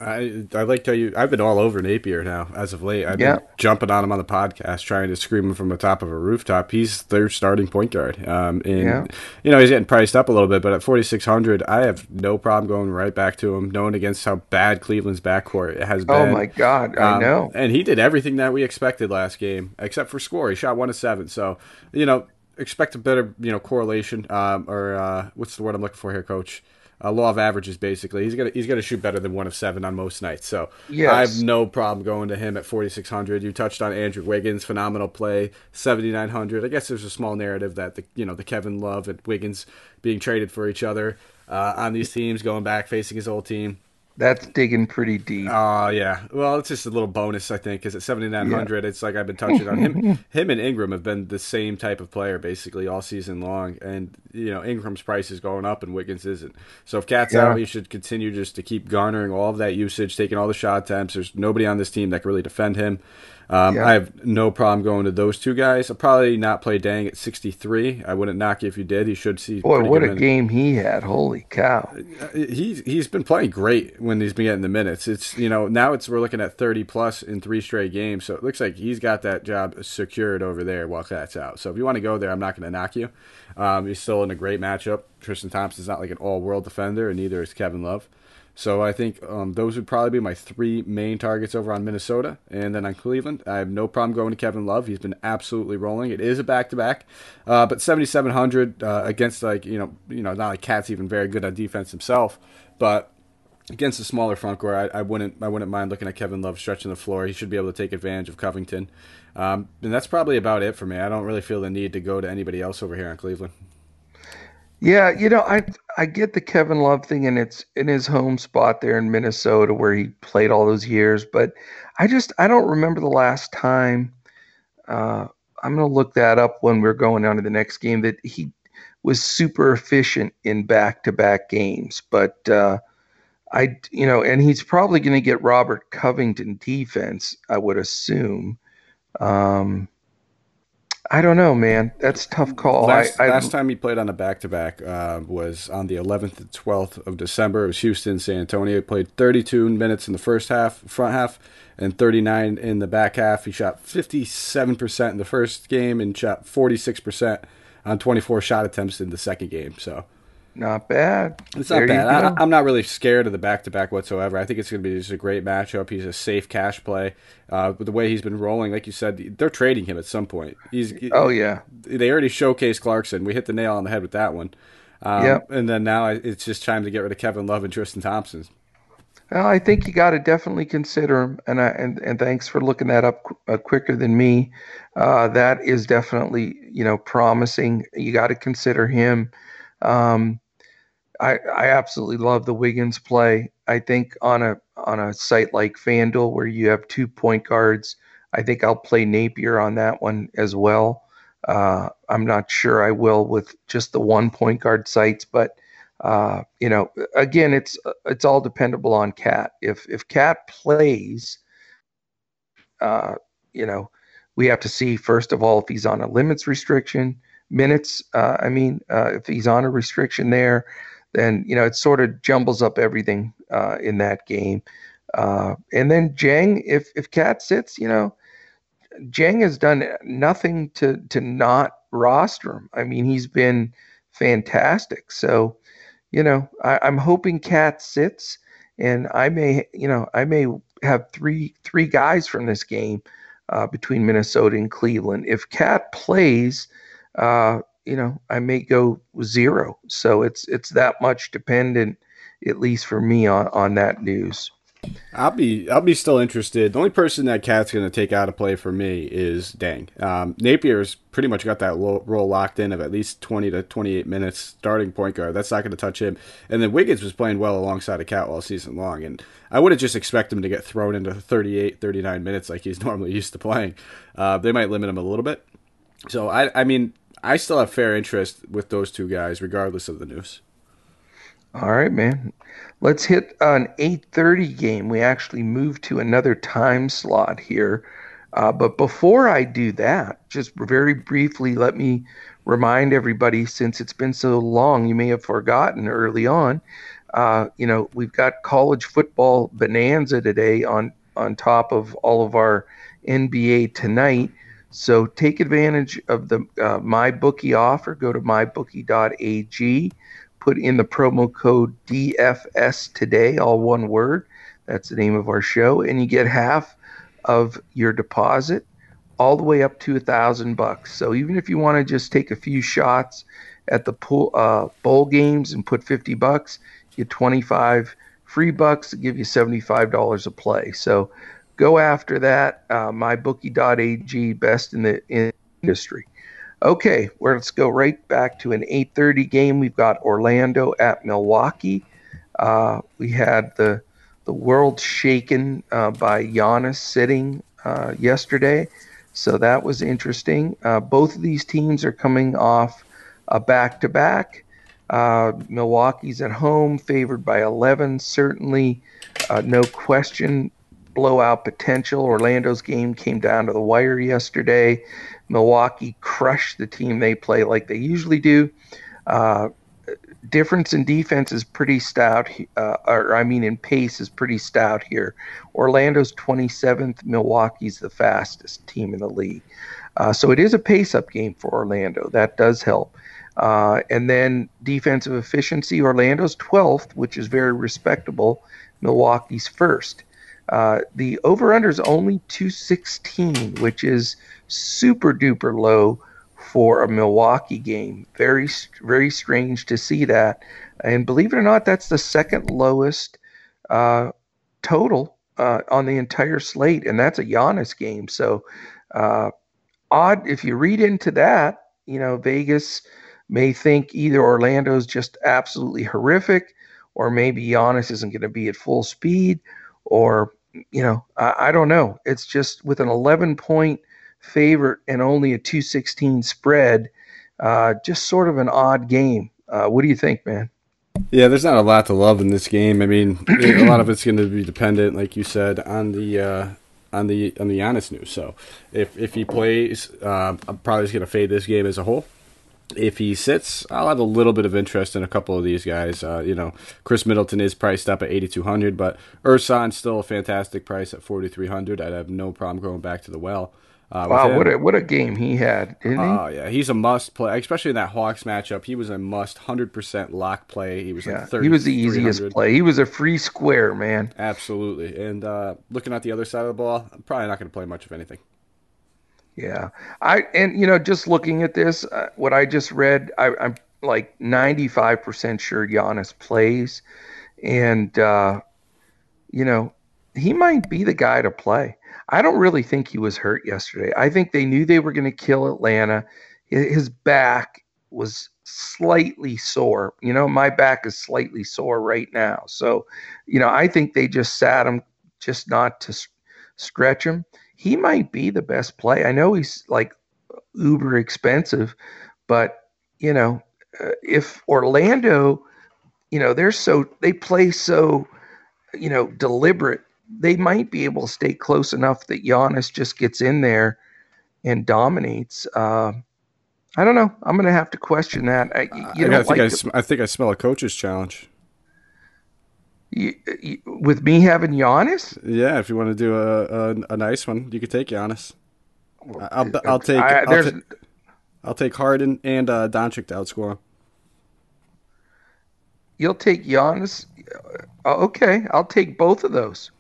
I I like how you. I've been all over Napier now as of late. I've yeah. been jumping on him on the podcast, trying to scream him from the top of a rooftop. He's their starting point guard, um, and yeah. you know he's getting priced up a little bit. But at forty six hundred, I have no problem going right back to him, knowing against how bad Cleveland's backcourt has oh been. Oh my god, I um, know. And he did everything that we expected last game, except for score. He shot one of seven. So you know, expect a better you know correlation, um, or uh, what's the word I'm looking for here, Coach? uh, law of averages basically. He's gonna he's gonna shoot better than one of seven on most nights. So yes. I have no problem going to him at 4600. You touched on Andrew Wiggins, phenomenal play, 7900. I guess there's a small narrative that the you know the Kevin Love and Wiggins being traded for each other uh, on these teams, going back facing his old team. That's digging pretty deep. Oh uh, yeah. Well, it's just a little bonus, I think, because at seventy nine hundred, yeah. it's like I've been touching on him. <laughs> him and Ingram have been the same type of player basically all season long, and you know Ingram's price is going up and Wiggins isn't. So if Cat's yeah. out, he should continue just to keep garnering all of that usage, taking all the shot attempts. There's nobody on this team that can really defend him. Um, yeah. I have no problem going to those two guys. I'll probably not play Dieng at 63. I wouldn't knock you if you did. He should see. Boy, what a minutes. game he had! Holy cow! Uh, he's he's been playing great when he's been getting the minutes. It's you know now it's we're looking at 30 plus in three straight games. So it looks like he's got that job secured over there while that's out. So if you want to go there, I'm not going to knock you. Um, he's still in a great matchup. Tristan Thompson's not like an all world defender, and neither is Kevin Love. So I think um, those would probably be my three main targets over on Minnesota, and then on Cleveland, I have no problem going to Kevin Love. He's been absolutely rolling. It is a back to back, but 7,700 uh, against like you know you know not like Cat's even very good on defense himself, but against a smaller front court, I, I, wouldn't I wouldn't mind looking at Kevin Love stretching the floor. He should be able to take advantage of Covington, um, and that's probably about it for me. I don't really feel the need to go to anybody else over here in Cleveland. Yeah, you know, I I get the Kevin Love thing, and it's in his home spot there in Minnesota where he played all those years. But I just I don't remember the last time. Uh, I'm gonna look that up when we're going on to the next game. That he was super efficient in back-to-back games, but uh, I you know, and he's probably going to get Robert Covington defense. I would assume. Um, I don't know, man. That's tough call. Last, I, last time he played on a back to back was on the 11th and 12th of December. It was Houston, San Antonio. He played 32 minutes in the first half, front half, and 39 in the back half. He shot 57% in the first game and shot 46% on 24 shot attempts in the second game. So not bad. It's not there bad. I, am not really scared of the back to back whatsoever. I think it's going to be just a great matchup. He's a safe cash play. Uh, with the way he's been rolling, like you said, they're trading him at some point. He's oh yeah. They already showcased Clarkson. We hit the nail on the head with that one. Um, yep. And then now it's just time to get rid of Kevin Love and Tristan Thompson. Well, I think you got to definitely consider him, and I, and and thanks for looking that up uh, quicker than me. Uh, that is definitely you know promising. You got to consider him. Um, I, I absolutely love the Wiggins play. I think on a on a site like FanDuel where you have two point guards, I think I'll play Napier on that one as well. Uh, I'm not sure I will with just the one point guard sites, but uh, you know, again, it's it's all dependable on Cat. If if Cat plays, uh, you know, we have to see first of all if he's on a limits restriction minutes. Uh, I mean, uh, if he's on a restriction there, then you know it sort of jumbles up everything uh, in that game. Uh, and then Dieng, if if Cat sits, you know, Dieng has done nothing to to not roster him. I mean, he's been fantastic. So, you know, I, I'm hoping Cat sits, and I may, you know, I may have three three guys from this game uh, between Minnesota and Cleveland. If Cat plays, uh, you know, I may go zero. So it's it's that much dependent, at least for me, on on that news. I'll be I'll be still interested. The only person that Cat's going to take out of play for me is Dieng. Um, Napier's pretty much got that role locked in of at least 20 to 28 minutes starting point guard. That's not going to touch him. And then Wiggins was playing well alongside of Cat all season long. And I would have just expect him to get thrown into 38, 39 minutes like he's <laughs> normally used to playing. Uh, they might limit him a little bit. So I I mean I still have fair interest with those two guys regardless of the news. All right, man. Let's hit an 8:30 game. We actually moved to another time slot here. Uh, but before I do that, just very briefly, let me remind everybody since it's been so long, you may have forgotten early on. Uh, you know, we've got college football bonanza today on on top of all of our NBA tonight. So take advantage of the uh, MyBookie offer. Go to mybookie.ag put in the promo code DFS today, all one word. That's the name of our show, and you get half of your deposit, all the way up to a thousand bucks. So even if you want to just take a few shots at the pool, uh, bowl games and put fifty bucks, you get twenty five free bucks to give you seventy five dollars a play. So go after that. Uh, mybookie.ag, best in the industry. Okay, well, let's go right back to an 8:30 game. We've got Orlando at Milwaukee. Uh, we had the the world shaken uh, by Giannis sitting uh, yesterday, so that was interesting. Uh, both of these teams are coming off a back to back. Milwaukee's at home, favored by 11. Certainly, uh, no question, blowout potential. Orlando's game came down to the wire yesterday. Milwaukee crushed the team they play like they usually do. Uh, difference in defense is pretty stout, uh, or I mean, in pace is pretty stout here. Orlando's 27th, Milwaukee's the fastest team in the league. Uh, so it is a pace up game for Orlando. That does help. Uh, and then defensive efficiency, Orlando's 12th, which is very respectable. Milwaukee's first. Uh, the over under is only 216, which is super duper low for a Milwaukee game. Very, very strange to see that. And believe it or not, that's the second lowest uh, total uh, on the entire slate, and that's a Giannis game. So, uh, odd if you read into that, you know, Vegas may think either Orlando's just absolutely horrific, or maybe Giannis isn't going to be at full speed, or you know, I, I don't know. It's just with an 11 point favorite and only a 216 spread, uh, just sort of an odd game. Uh, what do you think, man? Yeah, there's not a lot to love in this game. I mean, <clears throat> a lot of it's going to be dependent, like you said, on the uh, on the on the Giannis news. So, if if he plays, uh, I'm probably just going to fade this game as a whole. If he sits, I'll have a little bit of interest in a couple of these guys. Uh, you know, Khris Middleton is priced up at 8,200, but Ersan's still a fantastic price at 4,300. I'd have no problem going back to the well. Uh, wow, what a what a game he had, didn't he? Oh yeah, he's a must play, especially in that Hawks matchup. He was a must, hundred percent lock play. He was yeah, like he was the easiest play. He was a free square, man. Absolutely. And uh, looking at the other side of the ball, I'm probably not going to play much of anything. Yeah, I and you know just looking at this, uh, what I just read, I, am like 95 percent sure Giannis plays, and uh, you know he might be the guy to play. I don't really think he was hurt yesterday. I think they knew they were going to kill Atlanta. His back was slightly sore. You know, my back is slightly sore right now. So, you know, I think they just sat him just not to stretch him. He might be the best play. I know he's like uber expensive, but, you know, uh, if Orlando, you know, they're so, they play so, you know, deliberate they might be able to stay close enough that Giannis just gets in there and dominates. Uh, I don't know. I'm going to have to question that. I, you I, I think like I, sm- I think I smell a coach's challenge. You, you, with me having Giannis? Yeah, if you want to do a, a, a nice one, you could take Giannis. I'll, I'll take I, I'll, ta- I'll, take Harden and uh, Doncic to outscore him. You'll take Giannis? Uh, okay, I'll take both of those.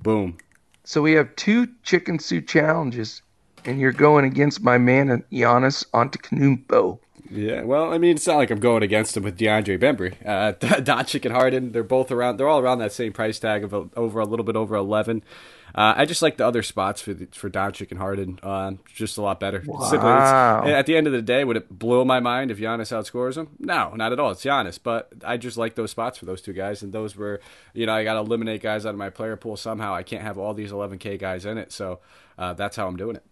Boom. So we have two chicken soup challenges, and you're going against my man Giannis Antetokounmpo. Yeah, well, I mean, it's not like I'm going against him with DeAndre Bembry. Uh, <laughs> Doncic and Harden, they're both around. They're all around that same price tag of over a little bit over eleven. Uh, I just like the other spots for the, for Doncic and Harden. Uh, just a lot better. Wow. Simply, at the end of the day, would it blow my mind if Giannis outscores him? No, not at all. It's Giannis, but I just like those spots for those two guys, and those were, you know, I got to eliminate guys out of my player pool somehow. I can't have all these 11k guys in it, so uh, that's how I'm doing it.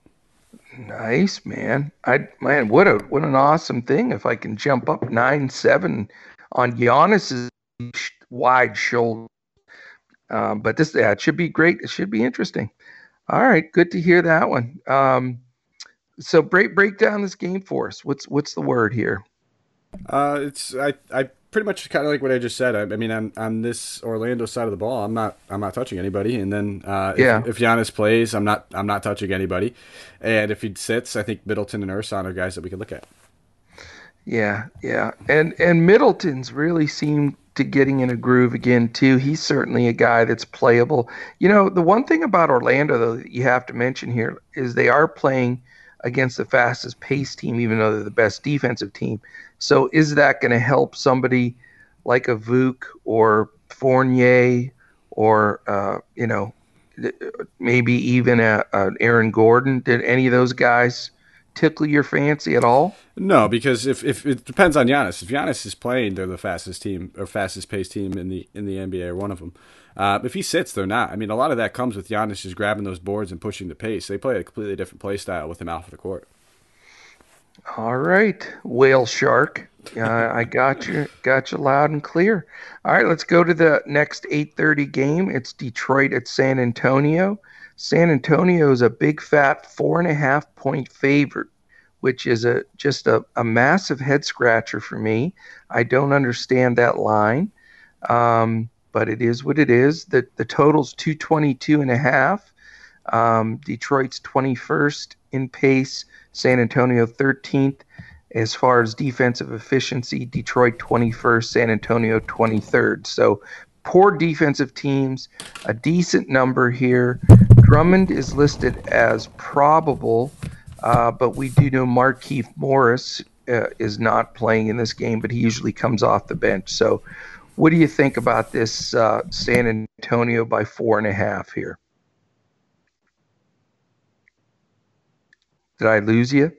Nice man. I man, what a what an awesome thing if I can jump up nine seven on Giannis's wide shoulder. Um, but this it should be great. It should be interesting. All right, good to hear that one. Um, so break break down this game for us. What's what's the word here? Uh, it's I I pretty much kind of like what I just said. I, I, mean, on on this Orlando side of the ball, I'm not I'm not touching anybody. And then uh, yeah. if, if Giannis plays, I'm not I'm not touching anybody. And if he sits, I think Middleton and Ersan are guys that we can look at. Yeah, yeah, and and Middleton's really seemed to getting in a groove again too. He's certainly a guy that's playable. You know, the one thing about Orlando though that you have to mention here is they are playing against the fastest pace team, even though they're the best defensive team. So is that going to help somebody like a Vuk or Fournier or uh, you know maybe even a, a, Aaron Gordon? Did any of those guys tickle your fancy at all? No, because if, if it depends on Giannis. If Giannis is playing, they're the fastest team or fastest paced team in the in the NBA or one of them. Uh, if he sits, they're not. I mean, a lot of that comes with Giannis just grabbing those boards and pushing the pace. They play a completely different play style with him off the court. All right, whale shark. Uh, I got you, got you loud and clear. All right, let's go to the next 8:30 game. It's Detroit at San Antonio. San Antonio is a big fat four and a half point favorite, which is a just a, a massive head scratcher for me. I don't understand that line, um, but it is what it is. The the total's 222 and a half. Um, Detroit's 21st in pace. San Antonio 13th. As far as defensive efficiency, Detroit 21st, San Antonio 23rd. So poor defensive teams, a decent number here. Drummond is listed as probable, uh, but we do know Markieff Morris uh, is not playing in this game, but he usually comes off the bench. So, what do you think about this uh, San Antonio by four and a half here? Did I lose you?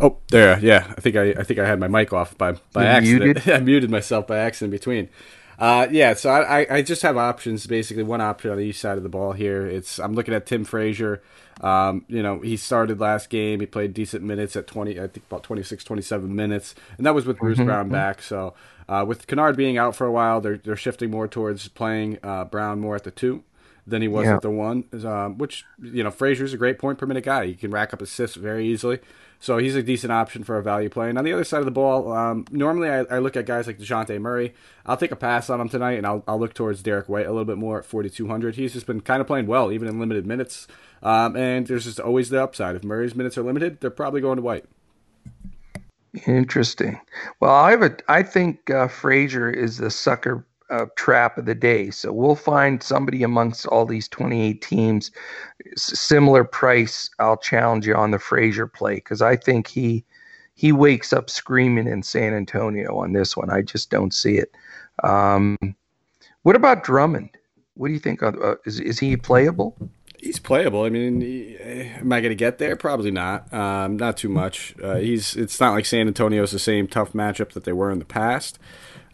Oh, there. Yeah, I think I, I think I had my mic off by by you accident. Muted? <laughs> I muted myself by accident between. Uh, yeah, so I, I just have options. Basically, one option on each side of the ball here. It's I'm looking at Tim Frazier. Um, you know, he started last game. He played decent minutes at 20, I think about 26, 27 minutes, and that was with Bruce mm-hmm. Brown back. So uh, with Kennard being out for a while, they're they're shifting more towards playing uh, Brown more at the two than he was yeah. at the one. Um, which you know, Frazier's a great point per minute guy. He can rack up assists very easily. So he's a decent option for a value play. And on the other side of the ball, um, normally I, I, look at guys like Dejounte Murray. I'll take a pass on him tonight, and I'll, I'll look towards Derrick White a little bit more at 4,200. He's just been kind of playing well, even in limited minutes. Um, and there's just always the upside. If Murray's minutes are limited, they're probably going to White. Interesting. Well, I have a. I think uh, Frazier is the sucker uh, trap of the day. So we'll find somebody amongst all these 28 teams, similar price. I'll challenge you on the Frazier play because I think he he wakes up screaming in San Antonio on this one. I just don't see it. Um, what about Drummond? What do you think? Uh, is is he playable? He's playable. I mean, am I going to get there? Probably not. Um, not too much. Uh, he's. It's not like San Antonio's the same tough matchup that they were in the past.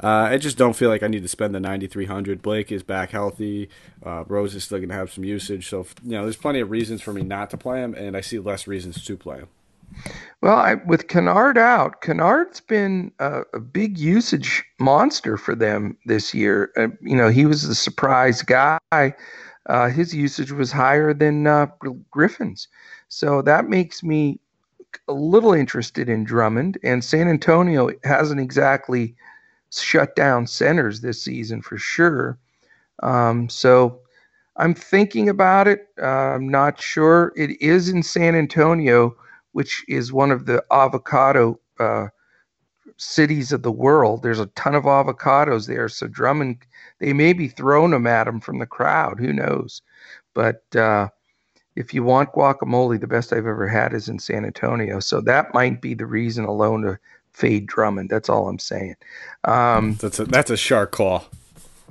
Uh, I just don't feel like I need to spend the 9,300. Blake is back healthy. Uh, Rose is still going to have some usage. So, you know, there's plenty of reasons for me not to play him, and I see less reasons to play him. Well, I, with Kennard out, Kennard's been a, a, big usage monster for them this year. Uh, you know, he was the surprise guy. Uh, his usage was higher than uh, Griffin's. So that makes me a little interested in Drummond. And San Antonio hasn't exactly – shut down centers this season for sure. Um, so I'm thinking about it. Uh, I'm not sure. It is in San Antonio, which is one of the avocado uh, cities of the world. There's a ton of avocados there. So Drummond, they may be throwing them at him from the crowd. Who knows? But uh, if you want guacamole, the best I've ever had is in San Antonio. So that might be the reason alone to fade Drummond. That's all I'm saying. Um, that's a that's a shark call. <laughs>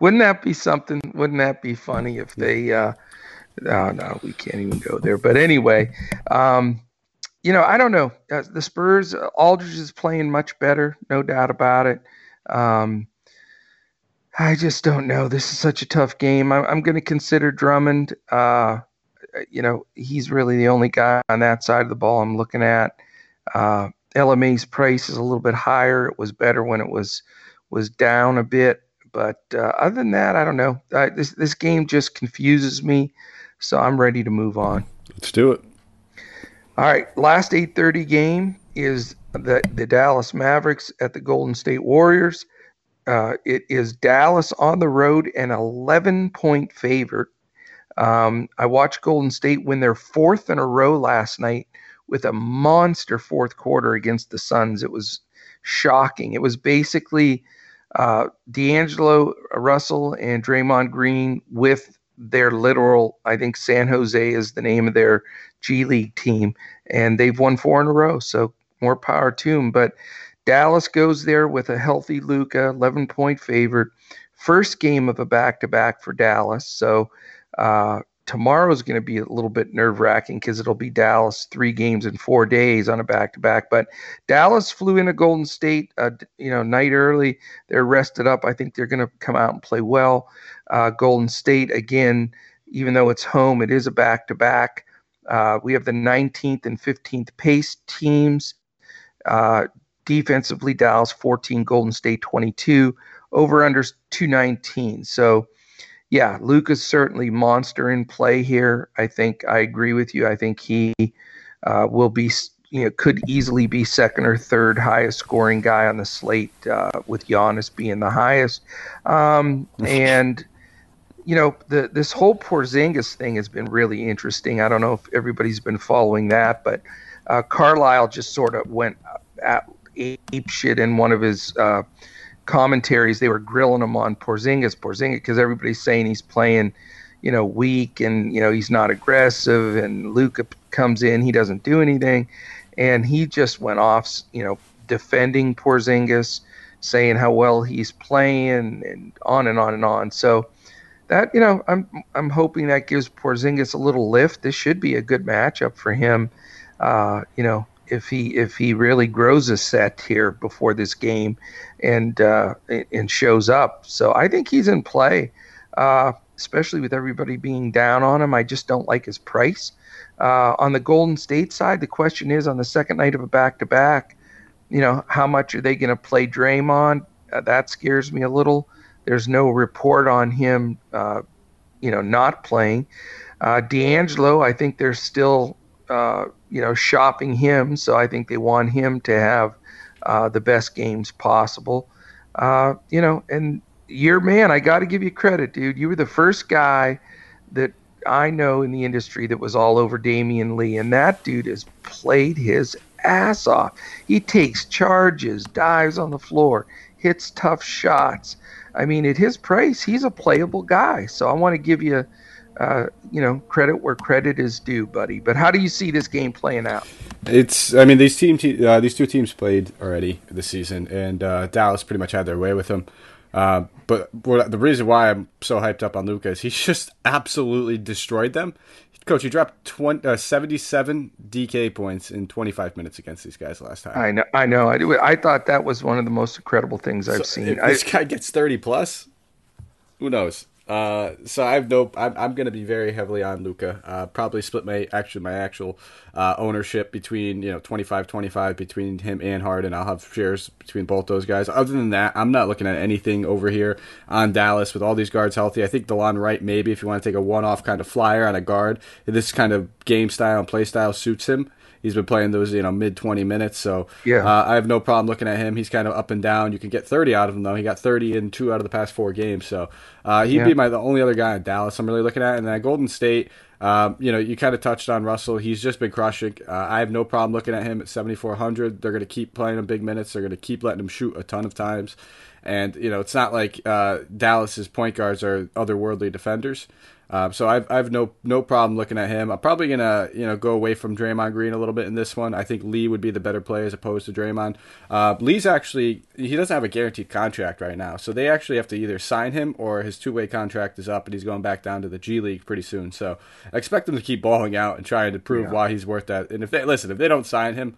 wouldn't that be something? Wouldn't that be funny if they? Uh, oh no, we can't even go there. But anyway, um, you know, I don't know. Uh, the Spurs, Aldridge is playing much better, no doubt about it. Um, I just don't know. This is such a tough game. I'm, I'm going to consider Drummond. Uh, you know, he's really the only guy on that side of the ball I'm looking at. Uh, LMA's price is a little bit higher. It was better when it was was down a bit, but uh, other than that, I don't know. this this game just confuses me, so I'm ready to move on. Let's do it. All right, last 8:30 game is the the Dallas Mavericks at the Golden State Warriors. Uh, it is Dallas on the road, an 11 point favorite. Um, I watched Golden State win their fourth in a row last night with a monster fourth quarter against the Suns. It was shocking. It was basically uh, D'Angelo Russell and Draymond Green with their literal, I think San Jose is the name of their G League team, and they've won four in a row. So more power to them. But Dallas goes there with a healthy Luka, 11 point favorite. First game of a back to back for Dallas. So uh, tomorrow is going to be a little bit nerve wracking because it'll be Dallas three games in four days on a back to back. But Dallas flew into Golden State, uh, you know, night early. They're rested up. I think they're going to come out and play well. Uh, Golden State again, even though it's home, it is a back to back. We have the 19th and 15th pace teams. Uh, defensively, Dallas 14, Golden State 22, over under 219. So yeah, Luka's certainly monster in play here. I think I agree with you. I think he uh, will be, you know, could easily be second or third highest scoring guy on the slate, uh, with Giannis being the highest. Um, and you know, the this whole Porzingis thing has been really interesting. I don't know if everybody's been following that, but uh, Carlisle just sort of went at ape shit in one of his uh, commentaries, they were grilling him on Porzingis, Porzingis, because everybody's saying he's playing, you know, weak and you know he's not aggressive, and Luka comes in, he doesn't do anything, and he just went off, you know, defending Porzingis, saying how well he's playing, and on and on and on. So that you know, I'm I'm hoping that gives Porzingis a little lift. This should be a good matchup for him. Uh, you know, if he if he really grows a set here before this game and uh, and shows up. So I think he's in play, uh, especially with everybody being down on him. I just don't like his price. Uh, on the Golden State side, the question is on the second night of a back to back, you know, how much are they going to play Draymond? Uh, that scares me a little. There's no report on him, uh, you know, not playing. Uh, D'Angelo, I think they're still uh, you know, shopping him. So I think they want him to have uh, the best games possible. Uh, you know, and your man, I got to give you credit, dude. You were the first guy that I know in the industry that was all over Damion Lee, and that dude has played his ass off. He takes charges, dives on the floor, hits tough shots. I mean, at his price, he's a playable guy. So I want to give you uh, you know, credit where credit is due, buddy. But how do you see this game playing out? It's, I mean, these team, uh, these two teams played already this season, and uh, Dallas pretty much had their way with them. Uh, but the reason why I'm so hyped up on Luka is he's <laughs> just absolutely destroyed them. Coach, he dropped 20, uh, 77 DK points in 25 minutes against these guys last time. I know, I know. I, I thought that was one of the most incredible things I've so seen. If this guy gets 30 plus, who knows? Uh, so I've no, I'm, I'm going to be very heavily on Luka. Uh, probably split my actually my actual uh, ownership between you know 25 25 between him and Harden. I'll have shares between both those guys. Other than that, I'm not looking at anything over here on Dallas with all these guards healthy. I think Delon Wright maybe if you want to take a one off kind of flyer on a guard, this kind of game style and play style suits him. He's been playing those, you know, mid 20 minutes. So yeah, uh, I have no problem looking at him. He's kind of up and down. You can get 30 out of him, though. He got 30 in two out of the past four games. So uh, he'd yeah. be my the only other guy in Dallas I'm really looking at. And then at Golden State, um, you know, you kind of touched on Russell. He's just been crushing. Uh, I have no problem looking at him at 7,400. They're going to keep playing him big minutes. They're going to keep letting him shoot a ton of times. And, you know, it's not like uh, Dallas's point guards are otherworldly defenders. Uh, so I've I've no no problem looking at him. I'm probably gonna you know go away from Draymond Green a little bit in this one. I think Lee would be the better play as opposed to Draymond. Uh, Lee's actually he doesn't have a guaranteed contract right now, so they actually have to either sign him or his two way contract is up and he's going back down to the G League pretty soon. So I expect him to keep balling out and trying to prove yeah. why he's worth that. And if they listen, if they don't sign him.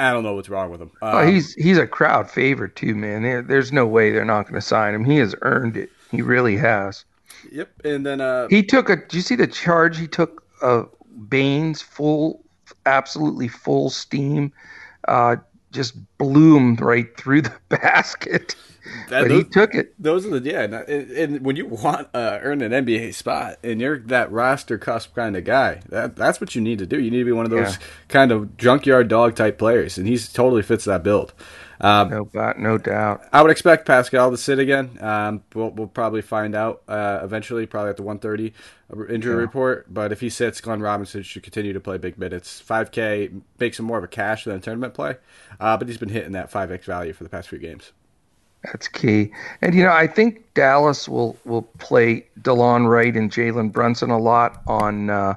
I don't know what's wrong with him. Um, oh, he's he's a crowd favorite too, man. There's no way they're not going to sign him. He has earned it. He really has. Yep, and then uh, he took a. Do you see the charge he took? Uh, Baynes full, absolutely full steam, uh, just bloomed right through the <laughs> basket. That, but those, he took it. Those are the yeah. And, and when you want uh, earn an NBA spot and you're that roster cusp kind of guy, that that's what you need to do. You need to be one of those yeah. kind of junkyard dog type players, and he's totally fits that build. Um, no, no doubt. I would expect Paschall to sit again. Um, we'll, we'll probably find out uh, eventually, probably at the 130 injury yeah. report. But if he sits, Glenn Robinson should continue to play big minutes. 5K makes him more of a cash than a tournament play, uh, but he's been hitting that 5X value for the past few games. That's key. And you know, I think Dallas will will play Delon Wright and Jalen Brunson a lot on uh,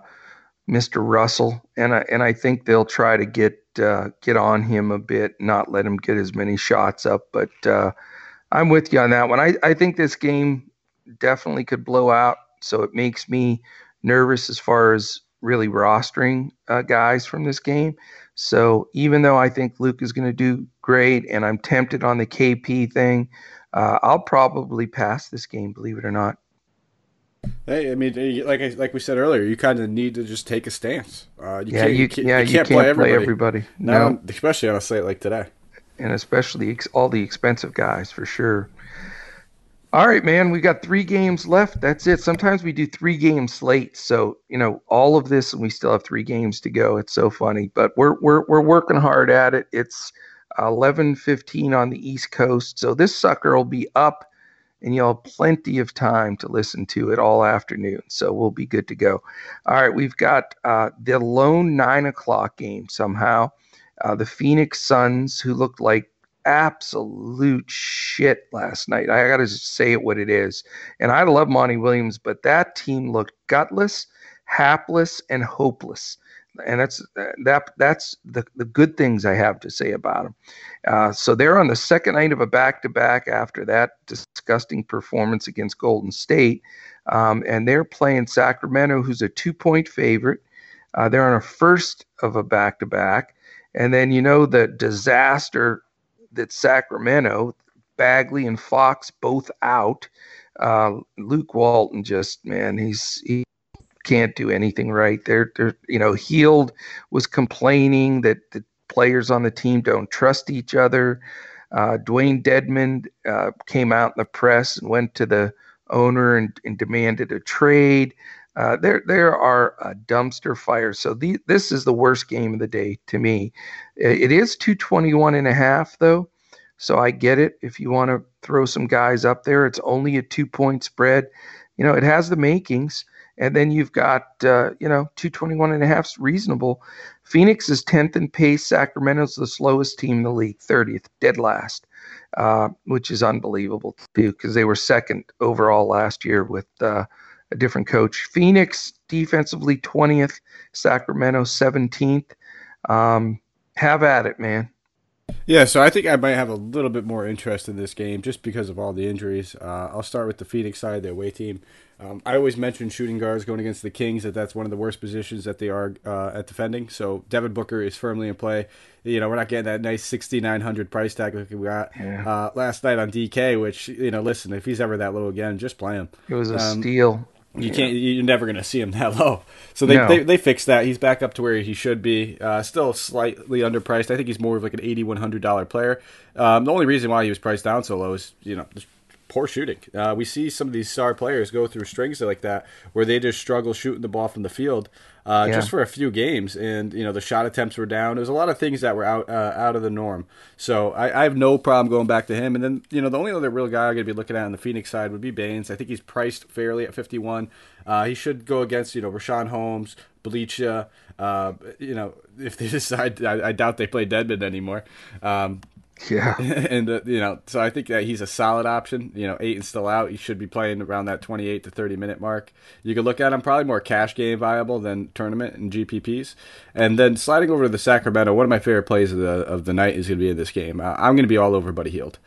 Mr. Russell, and I and I think they'll try to get uh, get on him a bit, not let him get as many shots up. But uh, I'm with you on that one. I, I think this game definitely could blow out, so it makes me nervous as far as really rostering uh, guys from this game. So even though I think Luke is going to do great, and I'm tempted on the KP thing, uh, I'll probably pass this game. Believe it or not. Hey, I mean, like I, like we said earlier, you kind of need to just take a stance. Uh, you yeah, you, you, yeah, you, can't, play, everybody. play everybody. No, especially on a slate like today, and especially all the expensive guys for sure. All right, man, we got three games left. That's it. Sometimes we do three game slates, so you know all of this, and we still have three games to go. It's so funny, but we're we're we're working hard at it. It's eleven fifteen on the East Coast, so this sucker will be up, and you'll have plenty of time to listen to it all afternoon. So we'll be good to go. All right, we've got uh, the lone nine o'clock game somehow. Uh, the Phoenix Suns, who looked like absolute shit last night. I got to say it what it is. And I love Monty Williams, but that team looked gutless, hapless, and hopeless. And that's that. That's the, the good things I have to say about them. Uh, so they're on the second night of a back-to-back after that disgusting performance against Golden State, um, and they're playing Sacramento, who's a two-point favorite. Uh, they're on a first of a back-to-back, and then you know the disaster that Sacramento, Bagley and Fox both out. Uh, Luke Walton just man, he's he can't do anything right. They're, they're you know, Hield was complaining that the players on the team don't trust each other. Uh, Dewayne Dedmon uh, came out in the press and went to the owner and, and demanded a trade. Uh, there, there are uh, dumpster fires. So the, this is the worst game of the day to me. It is 221 and a half though. So I get it. If you want to throw some guys up there, it's only a two point spread. You know, it has the makings. And then you've got, uh, you know, 221 and a half is reasonable. Phoenix is 10th in pace. Sacramento's the slowest team in the league, 30th, dead last, uh, which is unbelievable too, because they were second overall last year with uh, a different coach. Phoenix defensively 20th, Sacramento 17th. Um, have at it, man. Yeah, so I think I might have a little bit more interest in this game just because of all the injuries. Uh, I'll start with the Phoenix side, their away team. Um, I always mention shooting guards going against the Kings that that's one of the worst positions that they are uh, at defending. So Devin Booker is firmly in play. You know, we're not getting that nice sixty nine hundred price tag like we got yeah. uh, last night on DK. Which you know, listen, if he's ever that low again, just play him. It was a um, steal. You yeah. can't. You're never going to see him <laughs> that low. So they, no. they, they fixed that. He's back up to where he should be. Uh, still slightly underpriced. I think he's more of like an eighty one hundred dollar player. Um, the only reason why he was priced down so low is you know poor shooting. Uh, we see some of these star players go through strings like that where they just struggle shooting the ball from the field uh, yeah. just for a few games, and you know the shot attempts were down. There's a lot of things that were out uh, out of the norm. So I, I, have no problem going back to him. And then you know the only other real guy I'm going to be looking at on the Phoenix side would be Baynes. I think he's priced fairly at 51. Uh, he should go against you know Richaun Holmes, Bjelica. Uh, you know if they <laughs> decide, I, I, doubt they play Dedmon anymore. Um, <laughs> Yeah, <laughs> and uh, you know, so I think that he's a solid option. You know, Ayton's still out; he should be playing around that twenty-eight to thirty minute mark. You could look at him probably more cash game viable than tournament and GPPs. And then sliding over to the Sacramento, one of my favorite plays of the of the night is going to be in this game. Uh, I'm going to be all over Buddy Hield.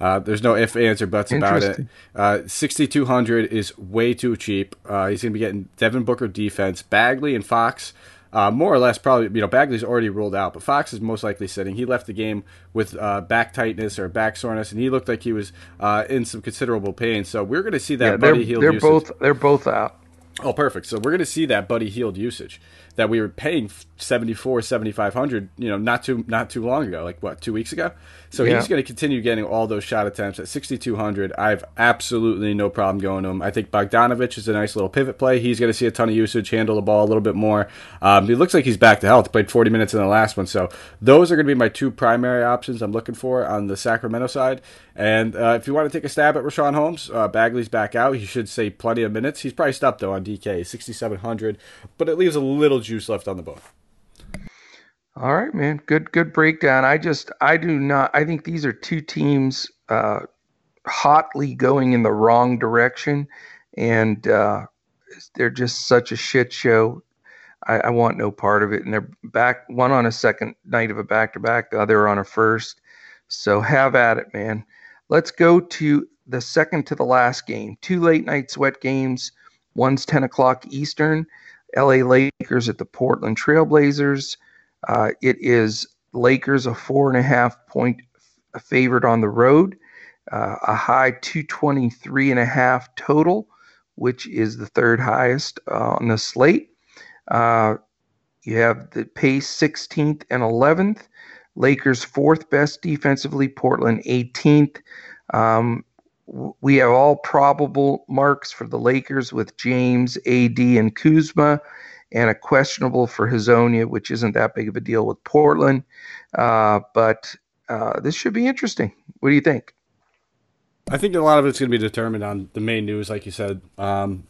Uh, there's no if, ands, or buts about it. Uh, 6,200 is way too cheap. Uh, he's going to be getting Devin Booker defense. Bagley and Fox uh, more or less, probably, you know, Bagley's already ruled out, but Fox is most likely sitting. He left the game with uh, back tightness or back soreness, and he looked like he was uh, in some considerable pain. So we're going to see that yeah, Buddy Hield. They're usage. both they're both out. Oh, perfect. So we're going to see that Buddy Hield usage that we were paying 74 7500 you know not too not too long ago like what two weeks ago so yeah. he's going to continue getting all those shot attempts at 6200 i have absolutely no problem going to him i think bogdanovich is a nice little pivot play he's going to see a ton of usage handle the ball a little bit more um, he looks like he's back to health played 40 minutes in the last one so those are going to be my two primary options i'm looking for on the sacramento side and uh, if you want to take a stab at Richaun Holmes, uh, Bagley's back out. He should say plenty of minutes. He's priced up though on DK, 6,700, but it leaves a little juice left on the bone. All right, man. Good, good breakdown. I just, I do not. I think these are two teams uh, hotly going in the wrong direction, and uh, they're just such a shit show. I, I, want no part of it. And they're back one on a second night of a back to back, the other on a first. So have at it, man. Let's go to the second to the last game. Two late night sweat games. One's 10 o'clock Eastern. LA Lakers at the Portland Trailblazers. Uh, it is Lakers a four and a half point favorite on the road, uh, a high 223 and a half total, which is the third highest uh, on the slate. Uh, you have the pace 16th and 11th. Lakers fourth best defensively, Portland 18th. Um, we have all probable marks for the Lakers with James, AD, and Kuzma, and a questionable for Hezonja, which isn't that big of a deal with Portland. Uh, but uh, this should be interesting. What do you think? I think a lot of it's going to be determined on the main news, like you said. Um,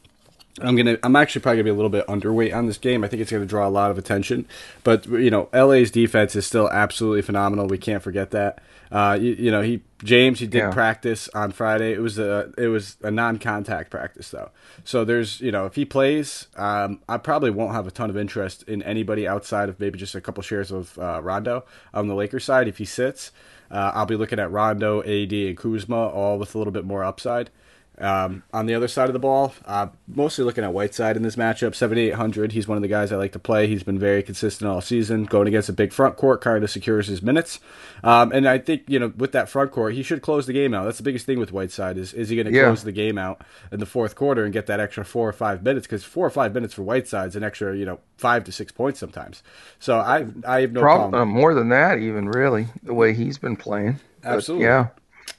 I'm gonna. I'm actually probably gonna be a little bit underweight on this game. I think it's gonna draw a lot of attention. But you know, LA's defense is still absolutely phenomenal. We can't forget that. Uh, you, you know, he James he did yeah. practice on Friday. It was a it was a non-contact practice though. So there's you know if he plays, um, I probably won't have a ton of interest in anybody outside of maybe just a couple shares of uh, Rondo on the Lakers side. If he sits, uh, I'll be looking at Rondo, AD, and Kuzma all with a little bit more upside. Um, on the other side of the ball, uh, mostly looking at Whiteside in this matchup, 7,800. He's one of the guys I like to play. He's been very consistent all season. Going against a big front court kind of secures his minutes. Um, and I think, you know, with that front court, he should close the game out. That's the biggest thing with Whiteside is, is he going to yeah. close the game out in the fourth quarter and get that extra four or five minutes? Because four or five minutes for Whiteside is an extra, you know, five to six points sometimes. So I, I have no problem. Uh, more than that, even really, the way he's been playing. Absolutely. But, yeah.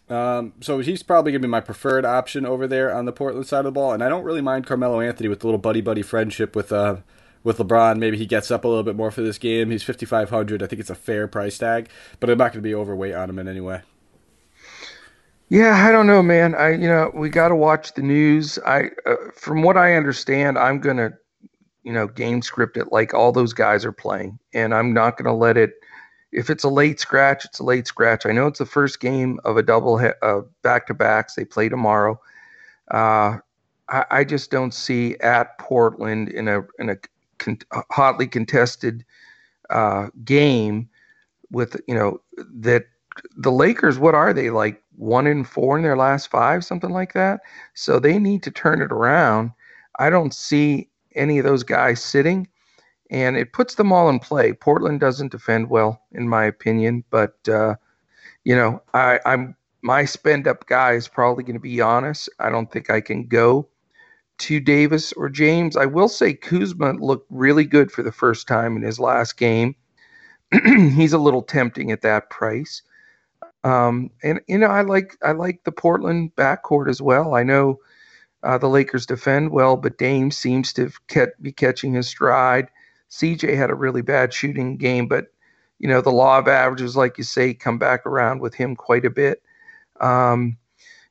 Um, so he's probably going to be my preferred option over there on the Portland side of the ball, and I don't really mind Carmelo Anthony with a little buddy buddy friendship with uh with LeBron. Maybe he gets up a little bit more for this game. He's fifty five hundred. I think it's a fair price tag, but I'm not going to be overweight on him in any way. Yeah, I don't know, man. I you know we got to watch the news. I uh, from what I understand, I'm going to you know game script it like all those guys are playing, and I'm not going to let it if it's a late scratch, it's a late scratch. I know it's the first game of a double uh, back to backs. They play tomorrow. Uh, I, I, just don't see at Portland in a in a con- hotly contested uh, game with you know that the Lakers. What are they like? One in four in their last five, something like that. So they need to turn it around. I don't see any of those guys sitting and it puts them all in play. Portland doesn't defend well, in my opinion, but uh, you know, I, I'm my spend up guy is probably going to be Giannis. I don't think I can go to Davis or James. I will say Kuzma looked really good for the first time in his last game. <clears throat> He's a little tempting at that price. Um, and you know, I like I like the Portland backcourt as well. I know uh, the Lakers defend well, but Dame seems to be catching his stride. CJ had a really bad shooting game, but you know the law of averages, like you say, come back around with him quite a bit. Um,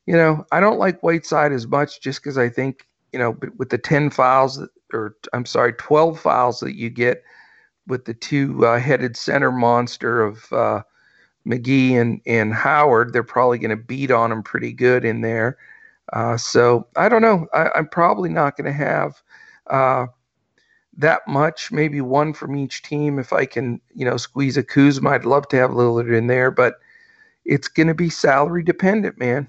you know, I don't like Whiteside as much just because I think you know with the ten fouls or I'm sorry, twelve fouls that you get with the two-headed uh, center monster of uh, McGee and, and Howard, they're probably going to beat on him pretty good in there. Uh, so I don't know. I, am probably not going to have uh, that much, maybe one from each team. If I can, you know, squeeze a Kuzma, I'd love to have Lillard in there, but it's going to be salary dependent, man.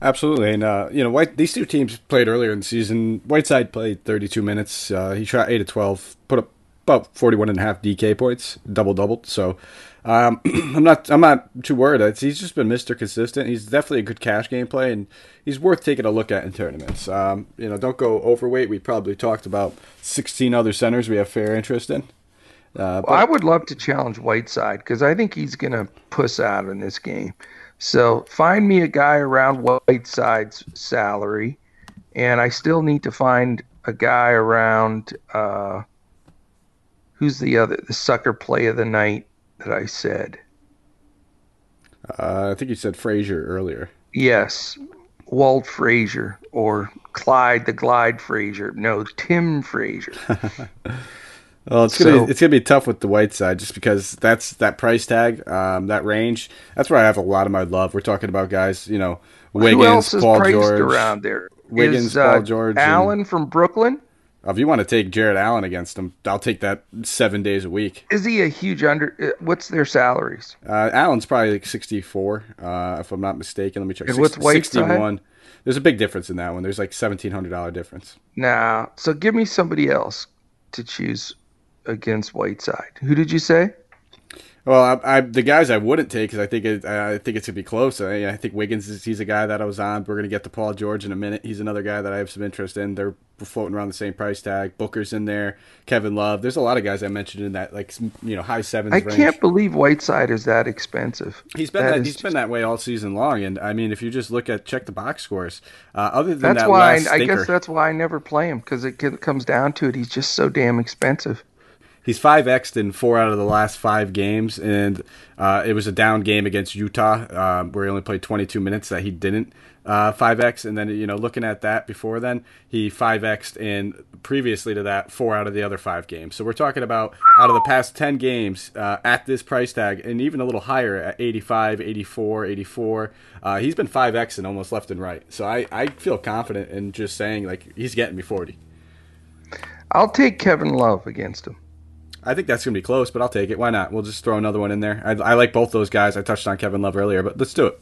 Absolutely, and uh, you know, White. These two teams played earlier in the season. Whiteside played 32 minutes. Uh, he shot eight of 12, put up about 41 and a half DK points, double doubled. So um, <clears throat> I'm not I'm not too worried. It's, he's just been Mr. Consistent. He's definitely a good cash game play, and he's worth taking a look at in tournaments. Um, you know, don't go overweight. We probably talked about 16 other centers we have fair interest in. Uh, well, I would love to challenge Whiteside because I think he's going to puss out in this game. So find me a guy around Whiteside's salary, and I still need to find a guy around. Uh, who's the other the sucker play of the night? That I said? Uh, I think you said Frazier earlier. Yes, Walt Frazier or Clyde the Glide Frazier. No, Tim Frazier. <laughs> well, it's gonna be, it's gonna be tough with the white side just because that's that price tag, um, that range. That's where I have a lot of my love. We're talking about guys, you know, Wiggins, Who else is Paul George around there. Wiggins, is, uh, Paul George, Allen and, from Brooklyn. If you want to take Jarrett Allen against him, I'll take that seven days a week. Is he a huge under? Uh, what's their salaries? Uh, Allen's probably like sixty-four, uh, if I'm not mistaken. Let me check. And what's Sixty-one. There's a big difference in that one. There's like seventeen hundred dollar difference. Now, so give me somebody else to choose against Whiteside. Who did you say? Well, I, I, the guys I wouldn't take because I think it, I think it's gonna be close. I, I think Wiggins is he's a guy that I was on. We're gonna get to Paul George in a minute. He's another guy that I have some interest in. They're floating around the same price tag. Booker's in there. Kevin Love. There's a lot of guys I mentioned in that like you know high sevens. I range. can't believe Whiteside is that expensive. He's been that, that he's just... been that way all season long. And I mean, if you just look at check the box scores, uh, other than that's that why I, I guess that's why I never play him because it comes down to it. He's just so damn expensive he's five xed in four out of the last five games, and uh, it was a down game against Utah uh, where he only played 22 minutes that he didn't uh, five x, and then you know looking at that before then, he five xed in previously to that four out of the other five games. So we're talking about out of the past 10 games uh, at this price tag, and even a little higher at 85, 84, 84. Uh, he's been five x and almost left and right. So I I feel confident in just saying like he's getting me 40. I'll take Kevin Love against him. I think that's going to be close, but I'll take it. Why not? We'll just throw another one in there. I, I like both those guys. I touched on Kevin Love earlier, but let's do it.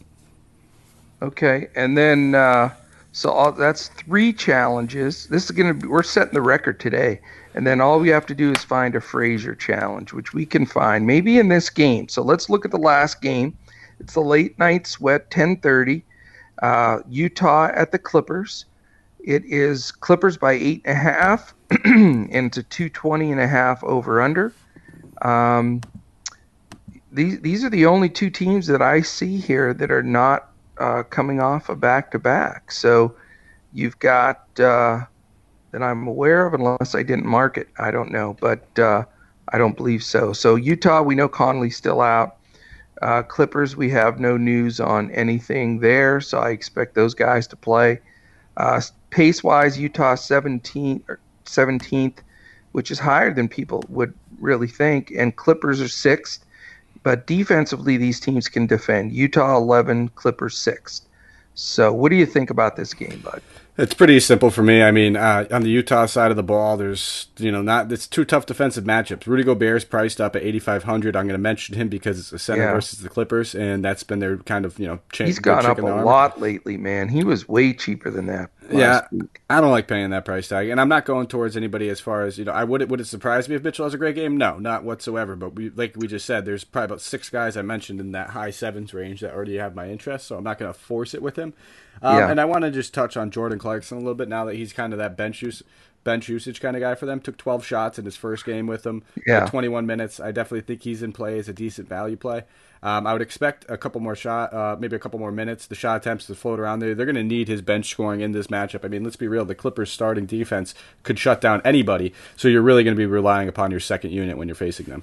Okay, and then uh, so all, that's three challenges. This is going to we're setting the record today, and then all we have to do is find a Frazier challenge, which we can find maybe in this game. So let's look at the last game. It's the late night sweat, 10:30, uh, Utah at the Clippers. It is Clippers by eight and a half. <clears throat> into 220 and a half over under. Um, these these are the only two teams that I see here that are not uh, coming off a back to back. So you've got uh, that I'm aware of, unless I didn't mark it. I don't know, but uh, I don't believe so. So Utah, we know Conley's still out. Uh, Clippers, we have no news on anything there, so I expect those guys to play. Uh, pace wise, Utah 17 17th, which is higher than people would really think. And Clippers are sixth, but defensively, these teams can defend. Utah 11, Clippers sixth. So, what do you think about this game, Bud? It's pretty simple for me. I mean, uh, on the Utah side of the ball, there's you know not it's two tough defensive matchups. Rudy Gobert's priced up at 8,500. I'm going to mention him because it's a center yeah. versus the Clippers, and that's been their kind of you know. Cha- He's gone up a lot lately, man. He was way cheaper than that. Yeah, week. I don't like paying that price tag, and I'm not going towards anybody as far as you know. I would it would it surprise me if Mitchell has a great game? No, not whatsoever. But we like we just said, there's probably about six guys I mentioned in that high sevens range that already have my interest, so I'm not going to force it with him. Um, yeah. And I want to just touch on Jordan Clarkson a little bit now that he's kind of that bench use bench usage kind of guy for them. Took 12 shots in his first game with them. Yeah. 21 minutes. I definitely think he's in play as a decent value play. Um, I would expect a couple more shot, uh, maybe a couple more minutes. The shot attempts to float around there. They're going to need his bench scoring in this matchup. I mean, let's be real. The Clippers' starting defense could shut down anybody. So you're really going to be relying upon your second unit when you're facing them.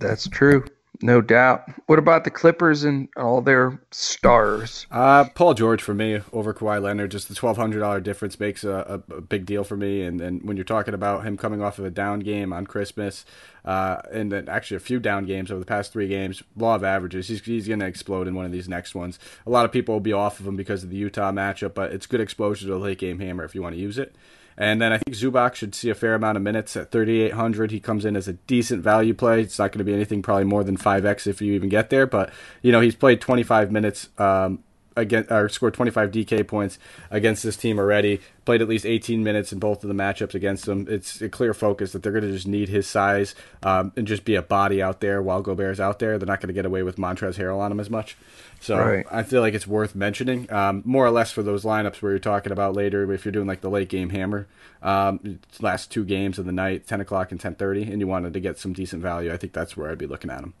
That's true. No doubt. What about the Clippers and all their stars? Uh, Paul George for me over Kawhi Leonard. Just the twelve hundred dollar difference makes a, a, big deal for me. And then when you're talking about him coming off of a down game on Christmas, uh, and then actually a few down games over the past three games, law of averages, he's he's going to explode in one of these next ones. A lot of people will be off of him because of the Utah matchup, but it's good exposure to the late game hammer if you want to use it. And then I think Zubac should see a fair amount of minutes at 3,800. He comes in as a decent value play. It's not going to be anything probably more than 5x if you even get there, but you know he's played 25 minutes um, against or scored 25 DK points against this team already. Played at least 18 minutes in both of the matchups against them. It's a clear focus that they're going to just need his size um, and just be a body out there while Gobert's out there. They're not going to get away with Montrezl Harrell on him as much. So right. I feel like it's worth mentioning, um, more or less for those lineups where you're talking about later. If you're doing like the late game hammer, um, last two games of the night, 10 o'clock and 10:30, and you wanted to get some decent value, I think that's where I'd be looking at them.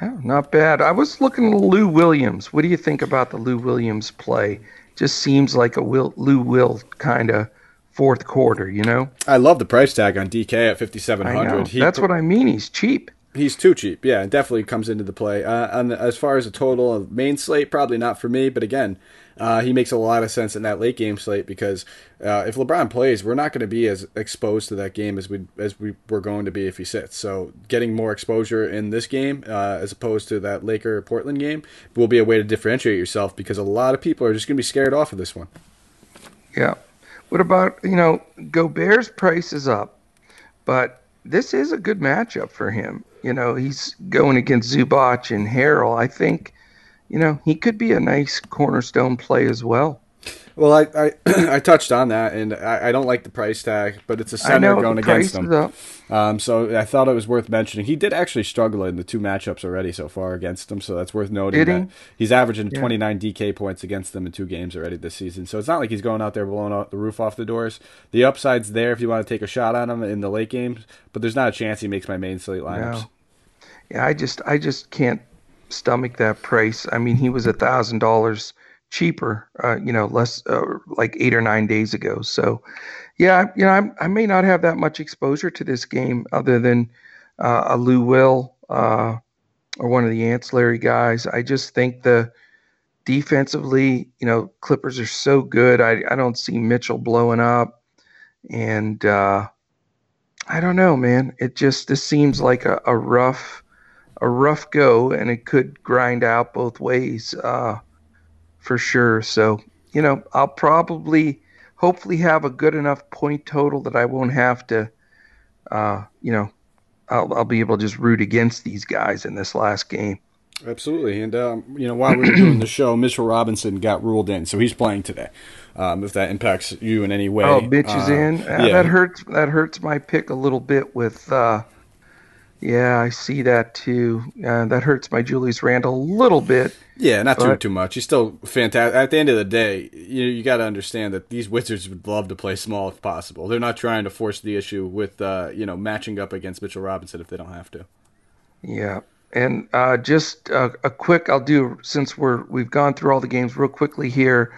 Yeah, not bad. I was looking at Lou Williams. What do you think about the Lou Williams play? Just seems like a Will, Lou Will kind of fourth quarter, you know? I love the price tag on DK at 5700. That's what I mean. He's cheap. He's too cheap. Yeah, definitely comes into the play. Uh, and as far as a total of main slate, probably not for me. But again, uh, he makes a lot of sense in that late game slate because uh, if LeBron plays, we're not going to be as exposed to that game as we as we were going to be if he sits. So getting more exposure in this game uh, as opposed to that Laker Portland game will be a way to differentiate yourself because a lot of people are just going to be scared off of this one. Yeah. What about you know Gobert's price is up, but this is a good matchup for him. You know, he's going against Zubac and Harrell. I think, you know, he could be a nice cornerstone play as well. Well, I I, <clears throat> I touched on that, and I, I, don't like the price tag, but it's a center know, going against him. Um, so I thought it was worth mentioning. He did actually struggle in the two matchups already so far against them, so that's worth noting. Did he? He's averaging yeah. 29 DK points against them in two games already this season. So it's not like he's going out there blowing out the roof off the doors. The upside's there if you want to take a shot on him in the late games, but there's not a chance he makes my main slate lineups. No. Yeah, I just I just can't stomach that price. I mean, he was a thousand dollars cheaper, uh, you know, less uh, like eight or nine days ago. So, yeah, you know, I, I may not have that much exposure to this game other than uh, a Lou Will uh, or one of the ancillary guys. I just think the defensively, you know, Clippers are so good. I, I don't see Mitchell blowing up. And uh, I don't know, man. It just this seems like a, a rough a rough go, and it could grind out both ways. Uh, for sure. So, you know, I'll probably, hopefully, have a good enough point total that I won't have to, uh, you know, I'll, I'll be able to just root against these guys in this last game. Absolutely, and um, you know, while we were doing the <clears throat> show, Mitchell Robinson got ruled in, so he's playing today. Um, if that impacts you in any way, oh, Mitch uh, is in. Uh, yeah. That hurts. That hurts my pick a little bit with uh, yeah, I see that too. Uh, that hurts my Julius Randle a little bit. Yeah, not but... too too much. He's still fantastic. At the end of the day, you you got to understand that these Wizards would love to play small if possible. They're not trying to force the issue with uh, you know matching up against Mitchell Robinson if they don't have to. Yeah, and uh, just a quick, I'll do since we're we've gone through all the games real quickly here.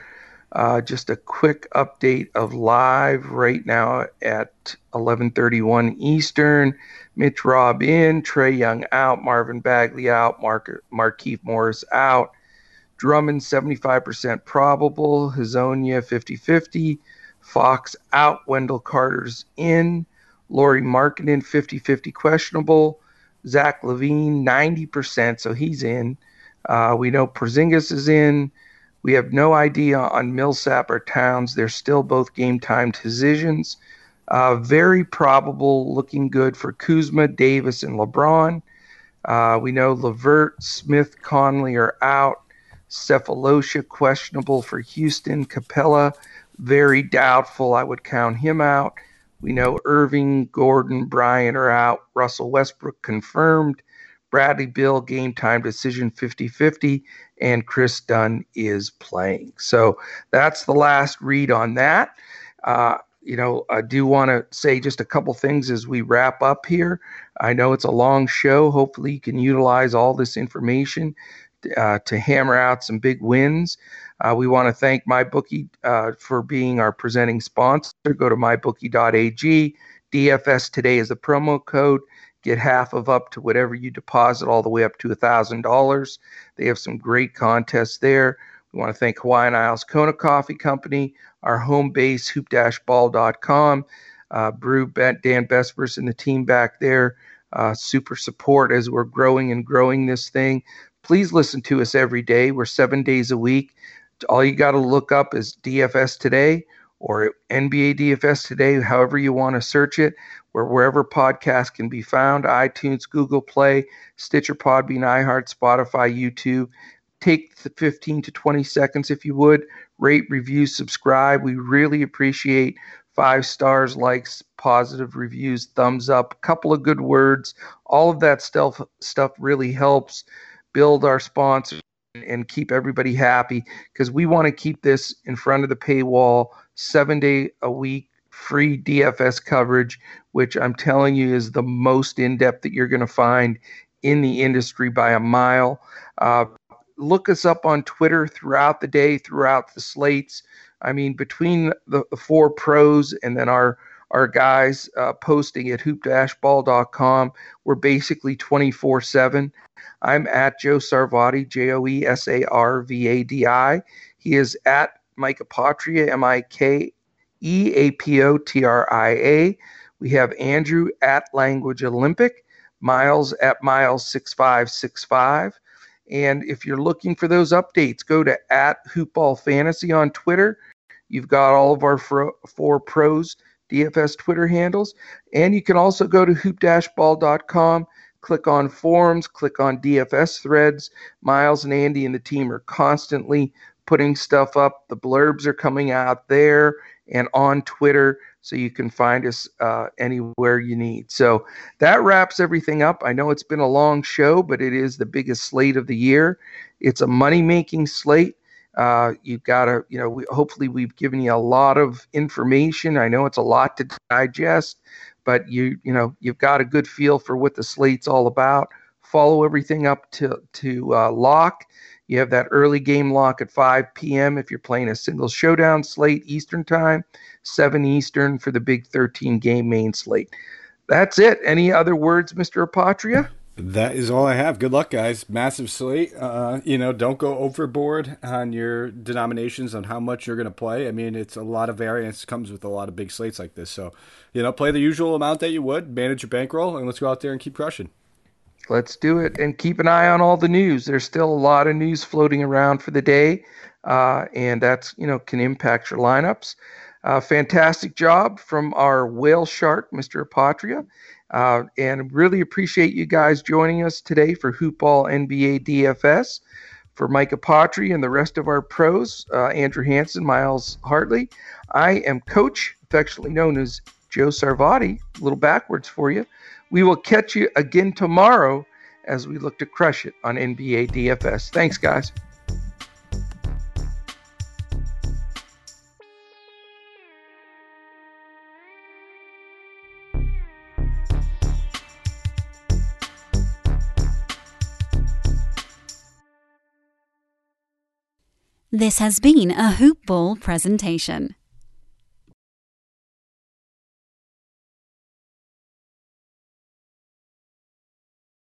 Uh, just a quick update of live right now at 11:31 Eastern. Mitch Rob in, Trae Young out, Marvin Bagley out, Mark Markieff Morris out, Drummond 75% probable, Hezonja 50-50, Fox out, Wendell Carter's in, Lauri Markkanen 50-50 questionable, Zach LaVine 90%, so he's in. Uh, we know Porzingis is in. We have no idea on Millsap or Towns. They're still both game time decisions. Uh, very probable, looking good for Kuzma, Davis, and LeBron. Uh, we know LeVert, Smith, Conley are out. Sefolosha questionable for Houston. Capela, very doubtful. I would count him out. We know Irving, Gordon, Bryant are out. Russell Westbrook confirmed. Bradley Beal, game time decision 50 50, and Kris Dunn is playing. So that's the last read on that. Uh, you know, I do want to say just a couple things as we wrap up here. I know it's a long show. Hopefully, you can utilize all this information uh, to hammer out some big wins. Uh, we want to thank MyBookie uh, for being our presenting sponsor. Go to mybookie.ag. DFS today is the promo code. get half of up to whatever you deposit, all the way up to $1,000. They have some great contests there. We want to thank Hawaiian Isles Kona Coffee Company, our home base, hoop-ball.com, uh, Brew Dan Bespers and the team back there. Uh, super support as we're growing and growing this thing. Please listen to us every day. We're seven days a week. All you got to look up is DFS Today or NBA DFS Today, however you want to search it, where wherever podcasts can be found iTunes, Google Play, Stitcher, Podbean, iHeart, Spotify, YouTube. Take the 15 to 20 seconds if you would. Rate, review, subscribe. We really appreciate five stars, likes, positive reviews, thumbs up, a couple of good words. All of that stuff stuff really helps build our sponsors and keep everybody happy because we want to keep this in front of the paywall, seven day a week free DFS coverage, which I'm telling you is the most in depth that you're going to find in the industry by a mile. Uh, look us up on Twitter throughout the day, throughout the slates. I mean, between the, the four pros and then our our guys uh, posting at hoop-ball.com, we're basically 24 7. I'm at Joe Sarvadi, J O E S A R V A D I. He is at Mike Apotria, M I K E A P O T R I A. We have Andrew at Language Olympic, Miles at Miles6565. And if you're looking for those updates, go to at Hoopball Fantasy on Twitter. You've got all of our four pros DFS Twitter handles. And you can also go to hoop-ball.com, click on forums, click on DFS threads. Miles and Andy and the team are constantly putting stuff up. The blurbs are coming out there and on Twitter, so you can find us uh, anywhere you need. So that wraps everything up. I know it's been a long show, but it is the biggest slate of the year. It's a money making slate. Uh, you've got to, you know, we, hopefully we've given you a lot of information. I know it's a lot to digest, but you, you know, you've got a good feel for what the slate's all about. Follow everything up to to uh, lock. You have that early game lock at 5 p.m. if you're playing a single showdown slate Eastern time, 7 Eastern for the big 13 game main slate. That's it. Any other words, Mr. Apotria? That is all I have. Good luck, guys. Massive slate. Uh, you know, don't go overboard on your denominations on how much you're going to play. I mean, it's a lot of variance comes with a lot of big slates like this. So, you know, play the usual amount that you would, manage your bankroll, and let's go out there and keep crushing. Let's do it, and keep an eye on all the news. There's still a lot of news floating around for the day, uh, and that's you know can impact your lineups. Uh, fantastic job from our whale shark, Mr. Apotria. Uh, and really appreciate you guys joining us today for Hoopball NBA DFS. For Mike Apotri and the rest of our pros, uh, Andrew Hanson, Miles Hartley, I am Coach, affectionately known as Joe Sarvadi, a little backwards for you. We will catch you again tomorrow as we look to crush it on NBA DFS. Thanks, guys. This has been a Hoop Ball presentation.